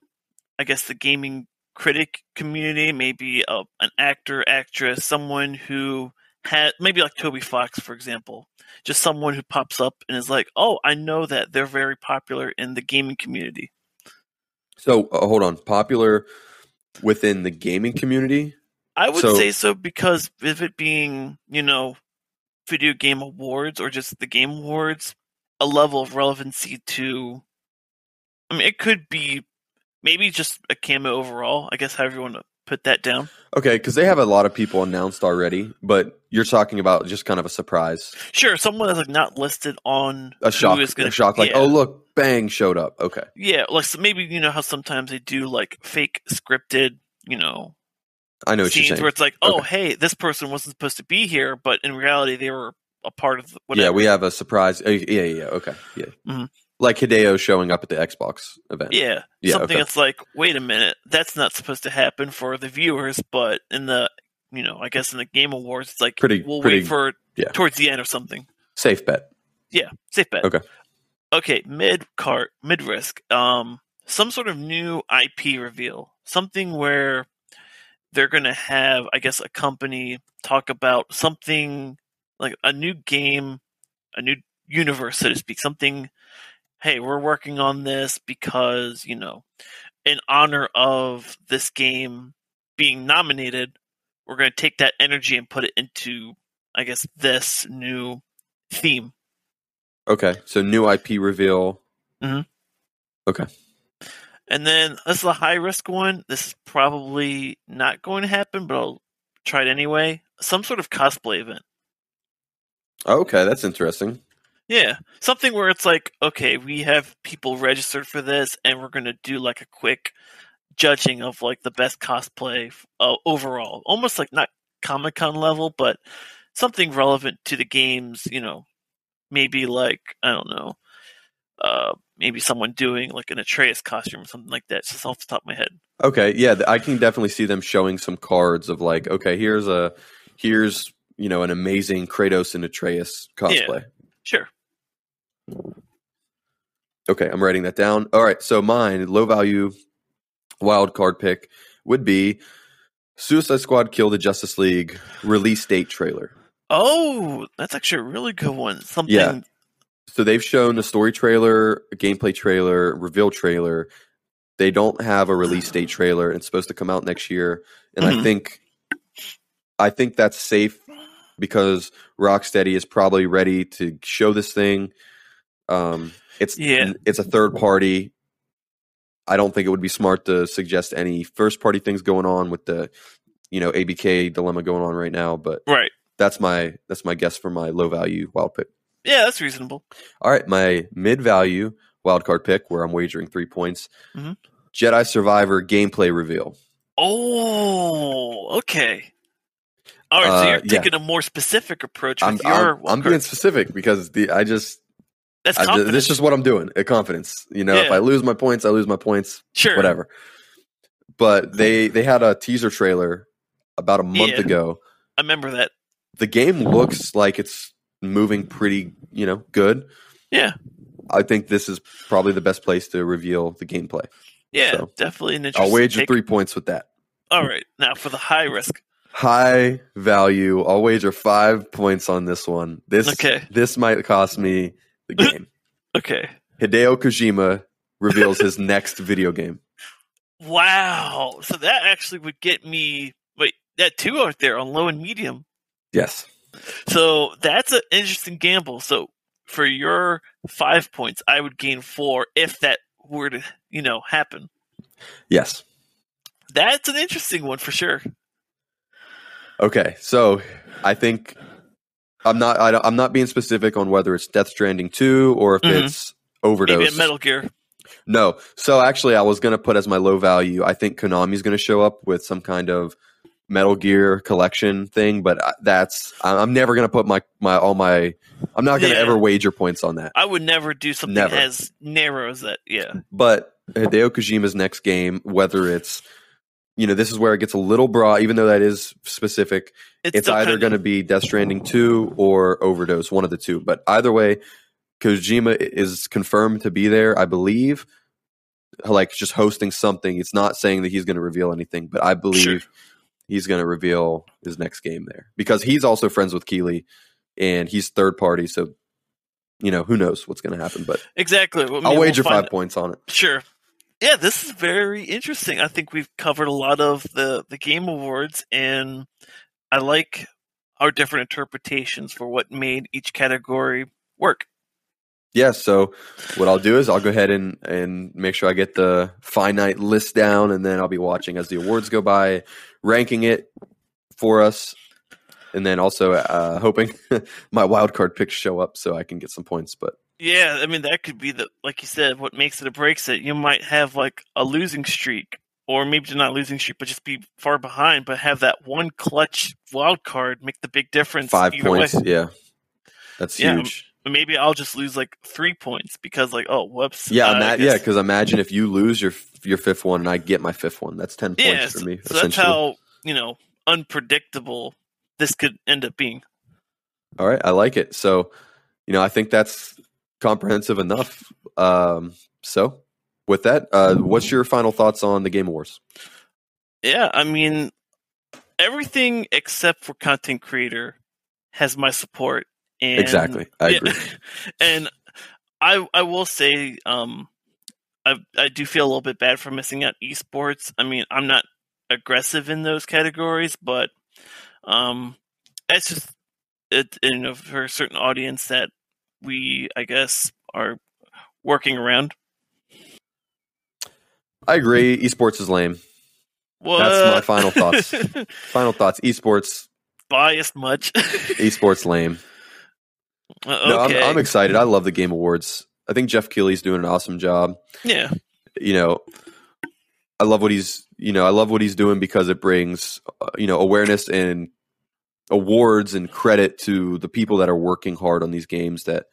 I guess, the gaming critic community, maybe a, an actor, actress, someone who had maybe like Toby Fox, for example, just someone who pops up and is like, "Oh, I know that they're very popular in the gaming community." So uh, hold on, popular within the gaming community. I would So- say so because of it being, you know, video game awards or just the game awards, a level of relevancy to. I mean, it could be maybe just a cameo overall. I guess however you want to put that down. Okay, because they have a lot of people announced already, but you're talking about just kind of a surprise, Sure, someone that's like not listed on a shock, who is gonna a shock. Like, yeah. oh look, bang, showed up. Okay, Yeah, like so maybe you know how sometimes they do like fake scripted, you know, I know what you're scenes where it's like, oh, Okay. hey, this person wasn't supposed to be here, but in reality they were a part of the, whatever. Yeah, we have a surprise. uh, Yeah, yeah, yeah. Okay, yeah. Mhm. Like Hideo showing up at the Xbox event. yeah, Yeah, something okay. that's like, wait a minute, that's not supposed to happen for the viewers, but in the, you know, I guess in the game awards, it's like Pretty- we'll pretty- wait for yeah. towards the end or something. Safe bet. Yeah, safe bet. Okay. Okay, mid cart, mid risk. Um, some sort of new IP reveal, something where they're going to have, I guess, a company talk about something like a new game, a new universe, so to speak. Something. Hey, we're working on this because you know, in honor of this game being nominated, we're going to take that energy and put it into, I guess, this new theme. Okay, so new IP reveal. Hmm. Okay. And then this is a high risk one. This is probably not going to happen, but I'll try it anyway. Some sort of cosplay event. Okay, that's interesting. Yeah, something where it's like, okay, we have people registered for this, and we're going to do like a quick judging of like the best cosplay uh, overall, almost like not Comic Con level, but something relevant to the games. You know, maybe like I don't know, uh, maybe someone doing like an Atreus costume or something like that. Just off the top of my head. Okay, yeah, I can definitely see them showing some cards of like, okay, here's a here's you know an amazing Kratos and Atreus cosplay. Yeah, Sure. Okay, I'm writing that down. All right, so mine low value wild card pick would be Suicide Squad Kill the Justice League release date trailer. Oh, that's actually a really good one. Something. Yeah. So they've shown a story trailer, a gameplay trailer, reveal trailer. They don't have a release date trailer. It's supposed to come out next year, and I Mhm. think I think that's safe because Rocksteady is probably ready to show this thing. Um, it's Yeah. it's a third party. I don't think it would be smart to suggest any first party things going on with the you know ABK dilemma going on right now. But Right. that's my that's my guess for my low value wild pick. Yeah, that's reasonable. All right, my mid value wildcard pick, where I'm wagering three points. Mhm. Jedi Survivor gameplay reveal. Oh, okay. All right, so Uh, you're yeah. taking a more specific approach I'm, with your. I'm, I'm wild being specific because the I just That's I, this is just what I'm doing. A confidence. You know, if I lose my points, I lose my points. sure. Whatever. But they they had a teaser trailer about a month Yeah. ago. I remember that. The game looks like it's moving pretty, you know, good. Yeah. I think this is probably the best place to reveal the gameplay. Yeah, So, definitely an interesting. I'll wager three points with that. All right, now for the high risk. high value. I'll wager five points on this one. This Okay. this might cost me the game. Okay. Hideo Kojima reveals his next video game. Wow. So that actually would get me. Wait, that two out there on low and medium. Yes. So that's an interesting gamble. So for your five points, I would gain four if that were to, you know, happen. Yes. That's an interesting one for sure. Okay. So I think I'm not I don't, I'm not being specific on whether it's Death Stranding 2 or if Mhm. it's Maybe Overdose. a Metal Gear. No. So actually I was going to put as my low value. I think Konami's going to show up with some kind of Metal Gear collection thing, but that's I'm never going to put my my all my I'm not going to Yeah. ever wager points on that. I would never do something Never. as narrow as that. Yeah. But Hideo Kojima's next game, whether it's you know, this is where it gets a little broad, even though that is specific. It's, still either going to be Death Stranding 2 or Overdose, one of the two. But either way, Kojima is confirmed to be there, I believe. Like just hosting something. It's not saying that he's going to reveal anything, but I believe Sure. he's going to reveal his next game there because he's also friends with Keighley and he's third party. So, you know, who knows what's going to happen, but Exactly. Well, I mean, I'll we'll wager five points on it. Sure. Yeah, this is very interesting. I think we've covered a lot of the the game awards, and I like our different interpretations for what made each category work. Yeah, so what I'll do is I'll go ahead and, and make sure I get the finite list down, and then I'll be watching as the awards go by, ranking it for us, and then also uh, hoping my wild card picks show up so I can get some points. But Yeah, I mean that could be the like you said, what makes it or breaks it. You might have like a losing streak, or maybe not losing streak, but just be far behind, but have that one clutch wild card make the big difference. five either way. points, yeah, that's Yeah, huge. Maybe I'll just lose like three points because like oh whoops. Yeah, uh, I ima- guess- yeah, because imagine if you lose your your fifth one and I get my fifth one, that's ten points yeah. for me. so that's how you know unpredictable this could end up being. All right, I like it. So, you know, I think that's comprehensive enough. Um, so, with that, uh, what's your final thoughts on the Game Awards? Yeah, I mean everything except for content creator has my support. And exactly, I Yeah. agree. and I I will say um I I do feel a little bit bad for missing out esports. I mean, I'm not aggressive in those categories, but um it's just it you know for a certain audience that we I guess are working around. I agree. Esports is lame. What? That's my final thoughts. Final thoughts: esports, Biased much. esports lame. Uh, No, I'm. I'm excited. I love the Game Awards. I think Geoff Keighley's doing an awesome job. yeah. You know, I love what he's you know I love what he's doing because it brings uh, you know awareness and awards and credit to the people that are working hard on these games. That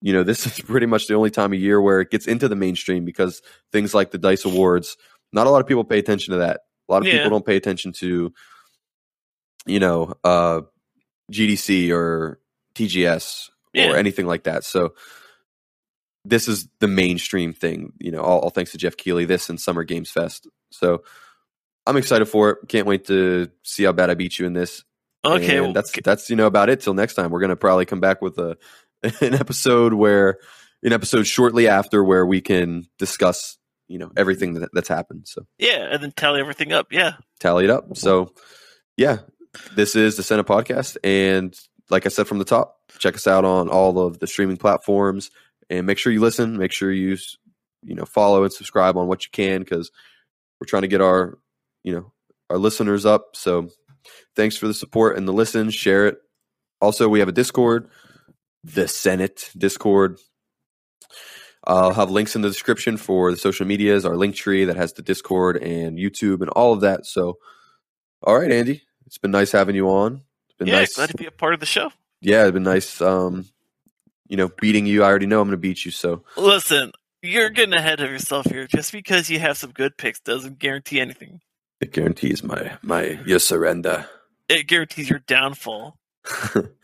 you know this is pretty much the only time of year where it gets into the mainstream because things like the Dice Awards, not a lot of people pay attention to that. A lot of Yeah. people don't pay attention to you know uh, GDC or TGS Yeah. or anything like that. So this is the mainstream thing, you know, all, all thanks to Geoff Keighley, this and Summer Games Fest. So I'm excited for it. Can't wait to see how bad I beat you in this. Okay. And that's that's you know about it till next time. We're gonna probably come back with a an episode where an episode shortly after where we can discuss you know everything that, that's happened. So yeah, and then tally everything up. Yeah. tally it up. So yeah, this is the Senate podcast, and like I said from the top, check us out on all of the streaming platforms, and make sure you listen. Make sure you you know follow and subscribe on what you can because we're trying to get our you know our listeners up. So thanks for the support and the listen. Share it. Also, we have a Discord, the Senate Discord. I'll have links in the description for the social medias, our Linktree that has the Discord and YouTube and all of that. So, all right, Andy, it's been nice having you on. It's been yeah. nice. Glad to be a part of the show. Yeah, it's been nice. Um, you know, beating you. I already know I'm going to beat you. So, Listen, you're getting ahead of yourself here. Just because you have some good picks doesn't guarantee anything. It guarantees my my your surrender. It guarantees your downfall.